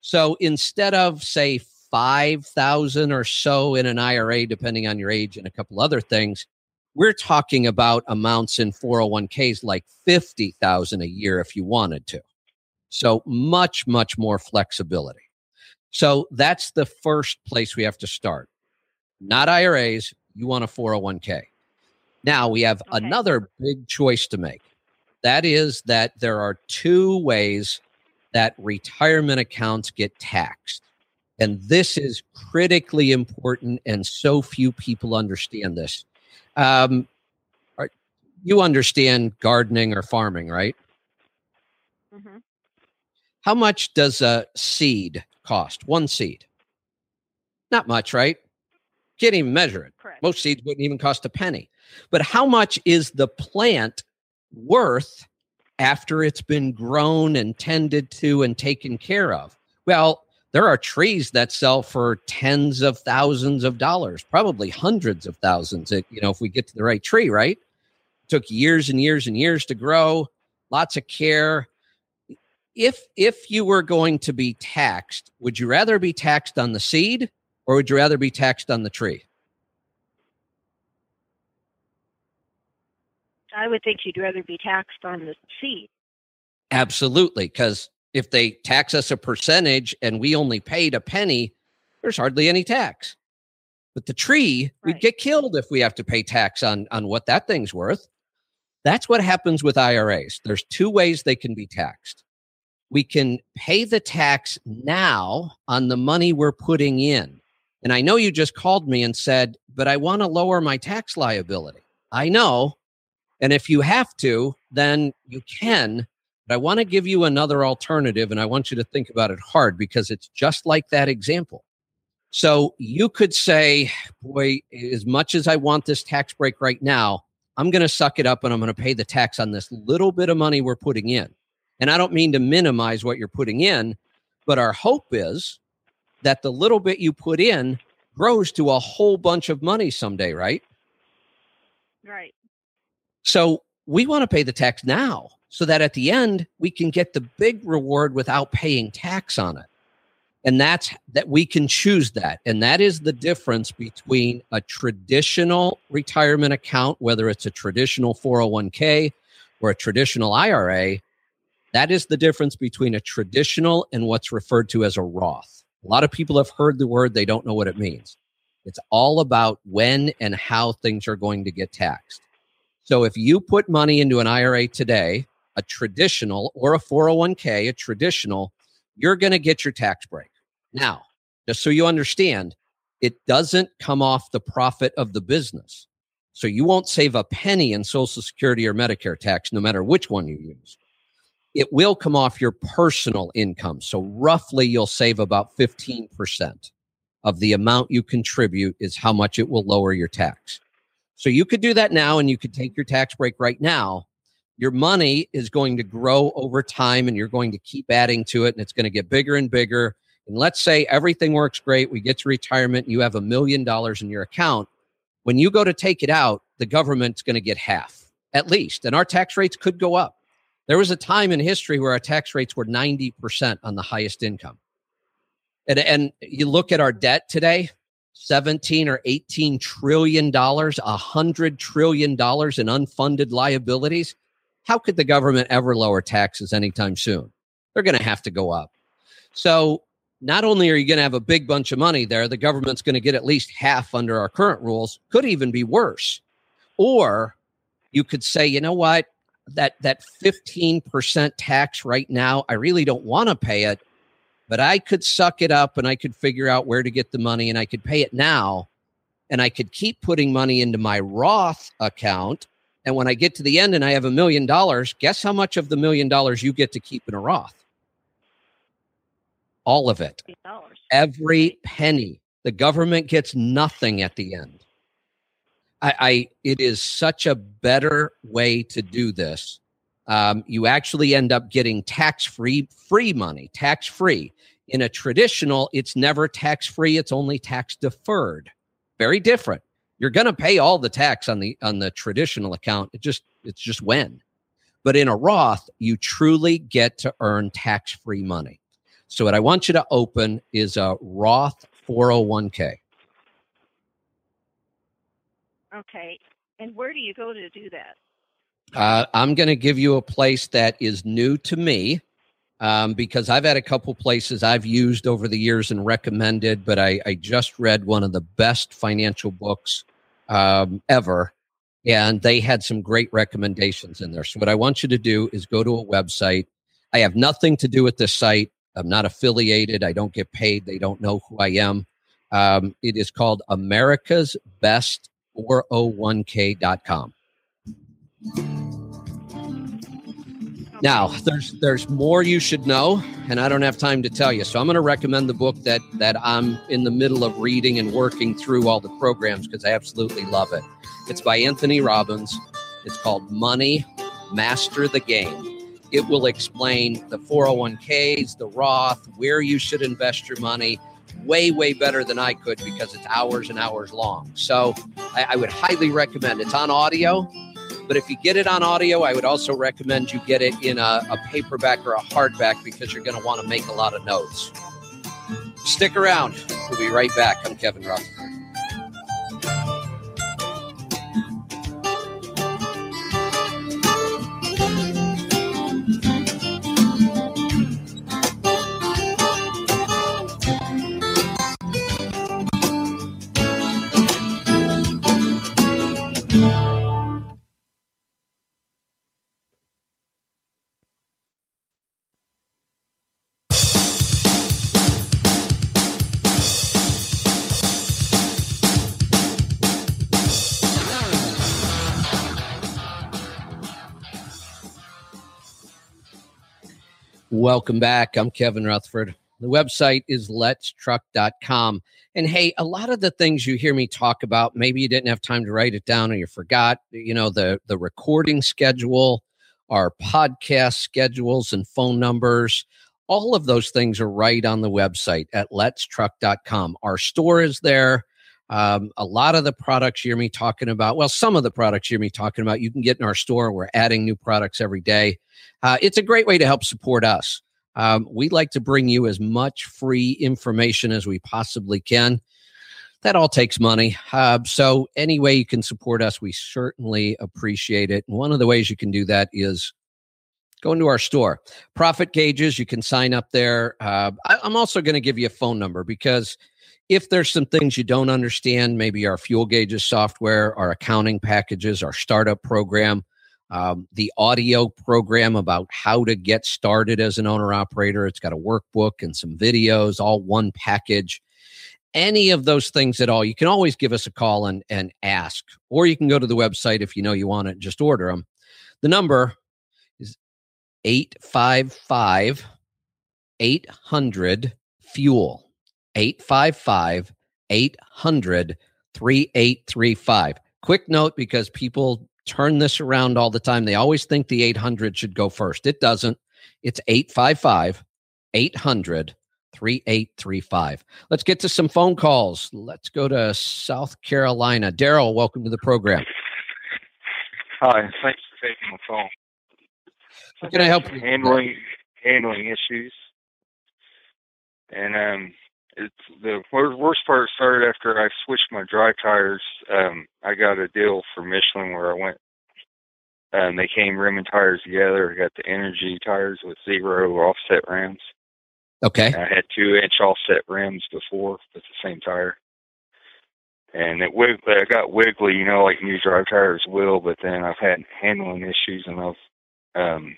So instead of, say, 5,000 or so in an IRA, depending on your age and a couple other things, we're talking about amounts in 401ks like 50,000 a year if you wanted to. So much, much more flexibility. So that's the first place we have to start. Not IRAs, you want a 401k. Now we have Okay. another big choice to make. That is that there are two ways that retirement accounts get taxed. And this is critically important, and so few people understand this. Um, are- you understand gardening or farming, right? hmm How much does a seed cost? One seed. Not much, right? Can't even measure it. Correct. Most seeds wouldn't even cost a penny. But how much is the plant worth after it's been grown and tended to and taken care of? Well, there are trees that sell for tens of thousands of dollars, probably hundreds of thousands, you know, if we get to the right tree, right? took years and years and years to grow, lots of care. If if you were going to be taxed, would you rather be taxed on the seed or would you rather be taxed on the tree? I would think you'd rather be taxed on the seed. Absolutely, because if they tax us a percentage and we only paid a penny, there's hardly any tax. But the tree, we'd get killed if we have to pay tax on on what that thing's worth. That's what happens with IRAs. There's two ways they can be taxed. We can pay the tax now on the money we're putting in. And I know you just called me and said, but I want to lower my tax liability. I know. And if you have to, then you can. But I want to give you another alternative, and I want you to think about it hard because it's just like that example. So you could say, boy, as much as I want this tax break right now, I'm going to suck it up and I'm going to pay the tax on this little bit of money we're putting in. And I don't mean to minimize what you're putting in, but our hope is that the little bit you put in grows to a whole bunch of money someday, right? Right. So we want to pay the tax now so that at the end we can get the big reward without paying tax on it. And that's that we can choose that. And that is the difference between a traditional retirement account, whether it's a traditional 401k or a traditional IRA. That is the difference between a traditional and what's referred to as a Roth. A lot of people have heard the word, they don't know what it means. It's all about when and how things are going to get taxed. So if you put money into an IRA today, a traditional or a 401k, a traditional, you're going to get your tax break. Now, just so you understand, it doesn't come off the profit of the business. So you won't save a penny in Social Security or Medicare tax, no matter which one you use. It will come off your personal income. So roughly you'll save about 15% of the amount you contribute is how much it will lower your tax. So you could do that now and you could take your tax break right now. Your money is going to grow over time and you're going to keep adding to it and it's going to get bigger and bigger. And let's say everything works great, we get to retirement, you have a million dollars in your account. When you go to take it out, the government's going to get half at least. And our tax rates could go up. There was a time in history where our tax rates were 90% on the highest income. And, and you look at our debt today, 17 or 18 trillion dollars, a hundred trillion dollars in unfunded liabilities. how could the government ever lower taxes anytime soon? They're going to have to go up. So not only are you going to have a big bunch of money there, the government's going to get at least half under our current rules, could even be worse. Or you could say, you know what? That that 15% tax right now, I really don't want to pay it, but I could suck it up and I could figure out where to get the money and I could pay it now and I could keep putting money into my Roth account. And when I get to the end and I have a million dollars, guess how much of the million dollars you get to keep in a Roth? All of it. Every penny. The government gets nothing at the end. I, I it is such a better way to do this. Um, you actually end up getting tax free free money, tax free. In a traditional, it's never tax free; it's only tax deferred. Very different. You're going to pay all the tax on the on the traditional account. It just it's just when. But in a Roth, you truly get to earn tax free money. So what I want you to open is a Roth 401k. Okay. And where do you go to do that? Uh, I'm going to give you a place that is new to me um, because I've had a couple places I've used over the years and recommended, but I, I just read one of the best financial books um, ever, and they had some great recommendations in there. So, what I want you to do is go to a website. I have nothing to do with this site. I'm not affiliated. I don't get paid. They don't know who I am. Um, it is called America's Best 401k.com. Now, there's there's more you should know, and I don't have time to tell you. So I'm going to recommend the book that that I'm in the middle of reading and working through all the programs because I absolutely love it. It's by Anthony Robbins. It's called Money Master the Game. It will explain the 401ks, the Roth, where you should invest your money, way, way better than I could because it's hours and hours long. So I, I would highly recommend It's on audio, but if you get it on audio, I would also recommend you get it in a, a paperback or a hardback because you're going to want to make a lot of notes. Stick around. We'll be right back. I'm Kevin Rutherford. Welcome back. I'm Kevin Rutherford. The website is letstruck.com. And hey, a lot of the things you hear me talk about, maybe you didn't have time to write it down or you forgot, you know, the the recording schedule, our podcast schedules and phone numbers, all of those things are right on the website at letstruck.com. Our store is there. Um, a lot of the products you hear me talking about, well, some of the products you hear me talking about, you can get in our store. We're adding new products every day. Uh, it's a great way to help support us. Um, we'd like to bring you as much free information as we possibly can. That all takes money. Uh, so, any way you can support us, we certainly appreciate it. One of the ways you can do that is go into our store. Profit gauges, you can sign up there. Uh, I, I'm also going to give you a phone number because if there's some things you don't understand, maybe our fuel gauges software, our accounting packages, our startup program, um, the audio program about how to get started as an owner operator. It's got a workbook and some videos, all one package. Any of those things at all, you can always give us a call and, and ask, or you can go to the website if you know you want it, just order them. The number is 855 800 Fuel. 855 800 3835. Quick note because people turn this around all the time. They always think the 800 should go first. It doesn't. It's 855 800 3835. Let's get to some phone calls. Let's go to South Carolina. Daryl, welcome to the program. Hi, thanks for taking the phone. How can I help you? Handling handling issues. And um it's the worst part started after I switched my dry tires. Um, I got a deal for Michelin where I went and they came rim and tires together. I got the energy tires with zero offset rims. Okay. I had two inch offset rims before with the same tire. And it wig- I got wiggly, you know, like new drive tires will, but then I've had handling issues and I've um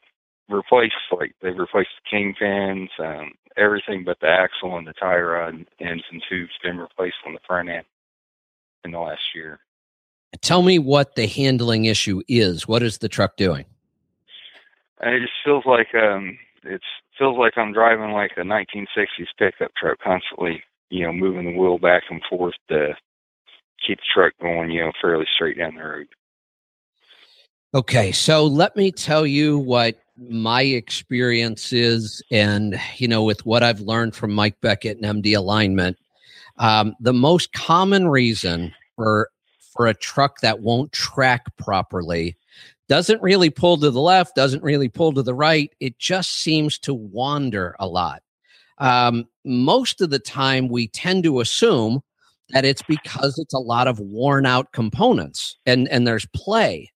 replaced like they've replaced the kingpins, um, everything but the axle and the tire rod ends and tubes been replaced on the front end in the last year. Tell me what the handling issue is. What is the truck doing? It just feels like um it's feels like I'm driving like a 1960s pickup truck, constantly, you know, moving the wheel back and forth to keep the truck going, you know, fairly straight down the road. Okay, so let me tell you what my experience is, and you know, with what I've learned from Mike Beckett and MD Alignment, um, the most common reason for for a truck that won't track properly doesn't really pull to the left, doesn't really pull to the right. It just seems to wander a lot. Um, most of the time, we tend to assume that it's because it's a lot of worn out components and and there's play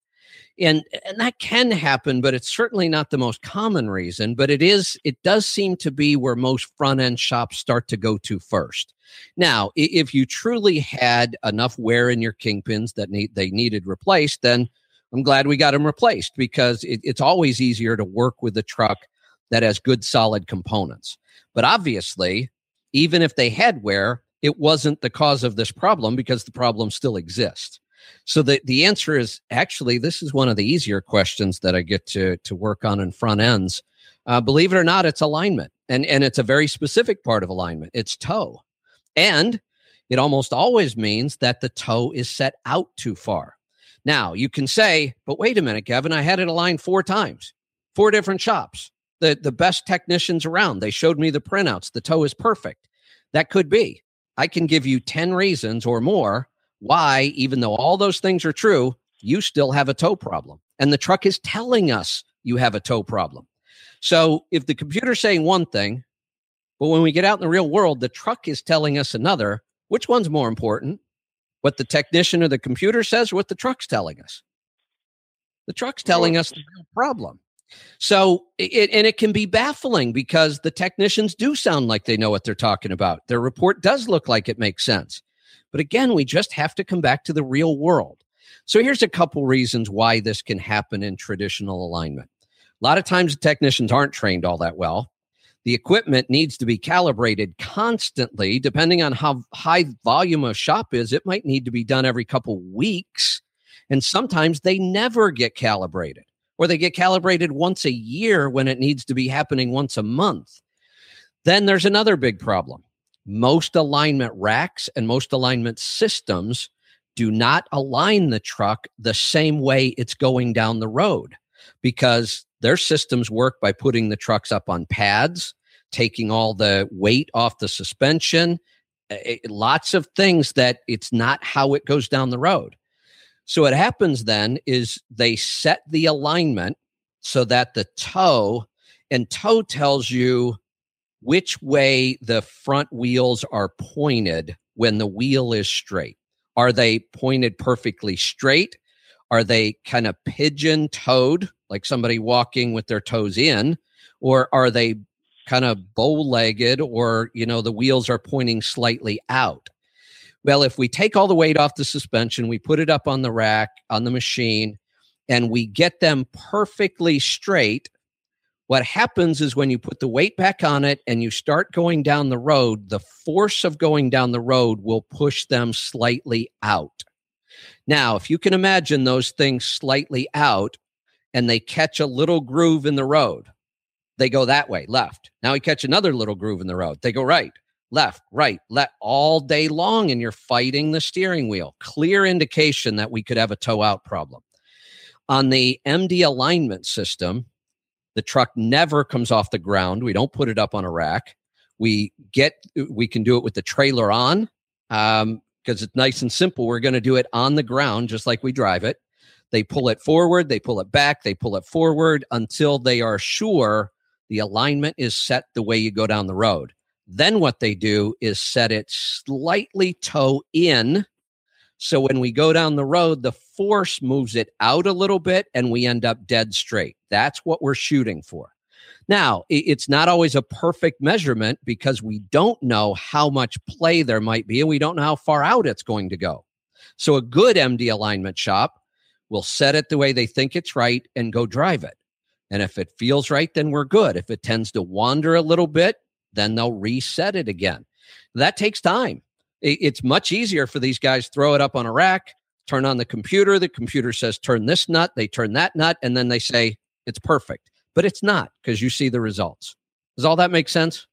and and that can happen but it's certainly not the most common reason but it is it does seem to be where most front end shops start to go to first now if you truly had enough wear in your kingpins that need they needed replaced then i'm glad we got them replaced because it, it's always easier to work with a truck that has good solid components but obviously even if they had wear it wasn't the cause of this problem because the problem still exists. So the, the answer is actually this is one of the easier questions that I get to to work on in front ends. Uh, believe it or not, it's alignment, and and it's a very specific part of alignment. It's toe, and it almost always means that the toe is set out too far. Now you can say, but wait a minute, Kevin, I had it aligned four times, four different shops, the the best technicians around. They showed me the printouts. The toe is perfect. That could be. I can give you 10 reasons or more why, even though all those things are true, you still have a toe problem. And the truck is telling us you have a toe problem. So if the computer's saying one thing, but when we get out in the real world, the truck is telling us another, which one's more important? What the technician or the computer says, or what the truck's telling us? The truck's telling us the real problem. So, it, and it can be baffling because the technicians do sound like they know what they're talking about. Their report does look like it makes sense. But again, we just have to come back to the real world. So, here's a couple reasons why this can happen in traditional alignment. A lot of times, technicians aren't trained all that well. The equipment needs to be calibrated constantly, depending on how high volume a shop is. It might need to be done every couple weeks. And sometimes they never get calibrated or they get calibrated once a year when it needs to be happening once a month. Then there's another big problem. Most alignment racks and most alignment systems do not align the truck the same way it's going down the road because their systems work by putting the trucks up on pads, taking all the weight off the suspension, it, lots of things that it's not how it goes down the road. So what happens then is they set the alignment so that the toe and toe tells you which way the front wheels are pointed when the wheel is straight. Are they pointed perfectly straight? Are they kind of pigeon toed, like somebody walking with their toes in? Or are they kind of bow legged, or, you know, the wheels are pointing slightly out? Well, if we take all the weight off the suspension, we put it up on the rack, on the machine, and we get them perfectly straight, what happens is when you put the weight back on it and you start going down the road, the force of going down the road will push them slightly out. Now, if you can imagine those things slightly out and they catch a little groove in the road, they go that way, left. Now we catch another little groove in the road, they go right left, right, left all day long, and you're fighting the steering wheel. Clear indication that we could have a toe out problem. On the MD alignment system, the truck never comes off the ground. We don't put it up on a rack. We get we can do it with the trailer on because um, it's nice and simple. We're going to do it on the ground just like we drive it. They pull it forward, they pull it back, they pull it forward until they are sure the alignment is set the way you go down the road. Then what they do is set it slightly toe in So when we go down the road, the force moves it out a little bit and we end up dead straight. That's what we're shooting for. Now, it's not always a perfect measurement because we don't know how much play there might be and we don't know how far out it's going to go. So a good MD alignment shop will set it the way they think it's right and go drive it. And if it feels right, then we're good. If it tends to wander a little bit, then they'll reset it again. That takes time. It's much easier for these guys throw it up on a rack, turn on the computer. The computer says turn this nut, they turn that nut, and then they say it's perfect. But it's not because you see the results. Does all that make sense?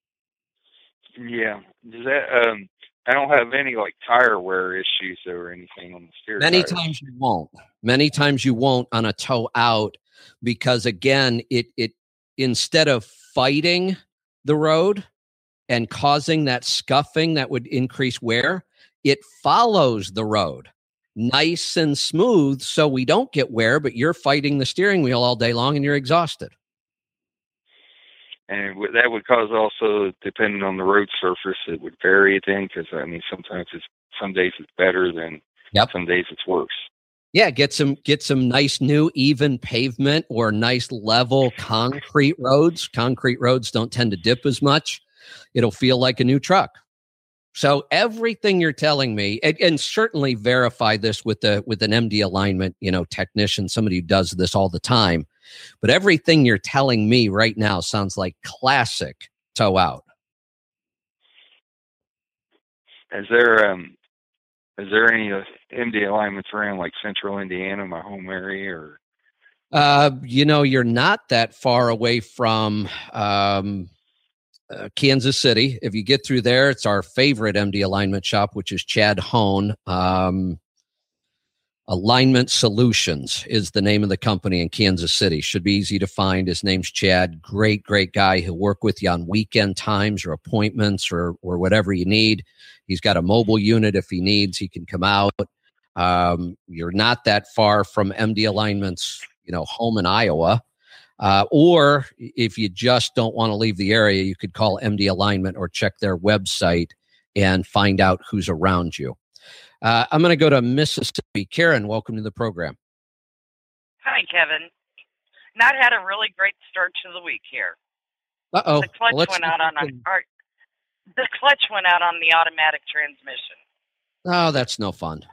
Yeah. Does that um I don't have any like tire wear issues or anything on the steer. Many tires. times you won't. Many times you won't on a toe out because again, it it instead of fighting the road and causing that scuffing that would increase wear, it follows the road nice and smooth so we don't get wear, but you're fighting the steering wheel all day long and you're exhausted. And that would cause also, depending on the road surface, it would vary then because I mean, sometimes it's some days it's better than yep. some days it's worse. Yeah, get some get some nice new even pavement or nice level concrete roads. Concrete roads don't tend to dip as much. It'll feel like a new truck. So everything you're telling me, and, and, certainly verify this with the with an MD alignment, you know, technician, somebody who does this all the time. But everything you're telling me right now sounds like classic toe out. Is there um is there any uh, MD alignments around like central Indiana, my home area, or? Uh, you know, you're not that far away from um, uh, Kansas City. If you get through there, it's our favorite MD alignment shop, which is Chad Hone. Um, Alignment Solutions is the name of the company in Kansas City. Should be easy to find. His name's Chad. Great, great guy. He'll work with you on weekend times or appointments or or whatever you need. He's got a mobile unit if he needs. He can come out. Um, you're not that far from MD Alignment's, you know, home in Iowa. Uh, or if you just don't want to leave the area, you could call MD Alignment or check their website and find out who's around you. Uh, I'm going to go to Mississippi. Karen, welcome to the program. Hi, Kevin. Not had a really great start to the week here. Uh oh. The clutch went out on our, the clutch went out on the automatic transmission. Oh, that's no fun.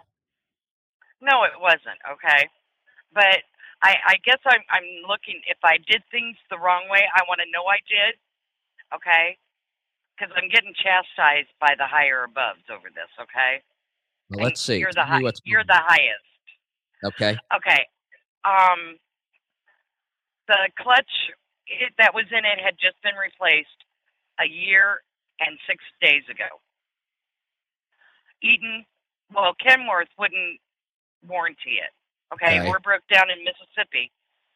No, it wasn't. Okay, but I, I guess I'm I'm looking. If I did things the wrong way, I want to know I did. Okay, because I'm getting chastised by the higher aboves over this. Okay. Well, let's see. You're the high, you're the highest. Okay. Okay. Um, the clutch it, that was in it had just been replaced a year and six days ago. Eaton, well, Kenworth wouldn't warranty it. Okay? Okay. we're broke down in Mississippi,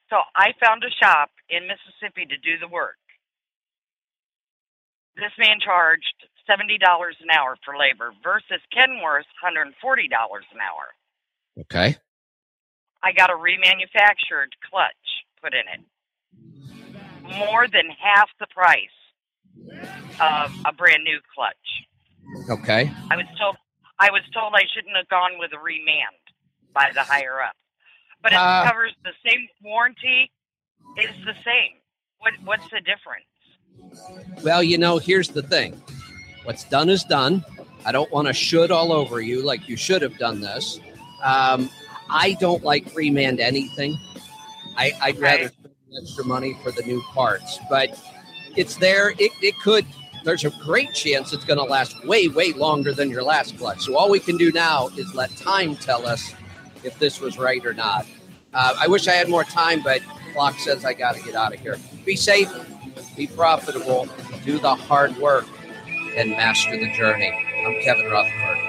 so I found a shop in Mississippi to do the work. This man charged seventy dollars an hour for labor versus Kenworth's hundred and forty dollars an hour. Okay. I got a remanufactured clutch put in it, more than half the price of a brand new clutch. Okay. I was told I was told I shouldn't have gone with a reman by the higher up, but it Uh, covers the same warranty. It's the same. What what's the difference? Well, you know, here's the thing. What's done is done. I don't want to should all over you like you should have done this. Um, I don't like reman anything. I, I'd rather spend extra money for the new parts, but it's there. It, it could. There's a great chance it's going to last way, way longer than your last clutch. So all we can do now is let time tell us if this was right or not. Uh, I wish I had more time, but clock says I got to get out of here. Be safe, be profitable, do the hard work, and master the journey. I'm Kevin Rutherford.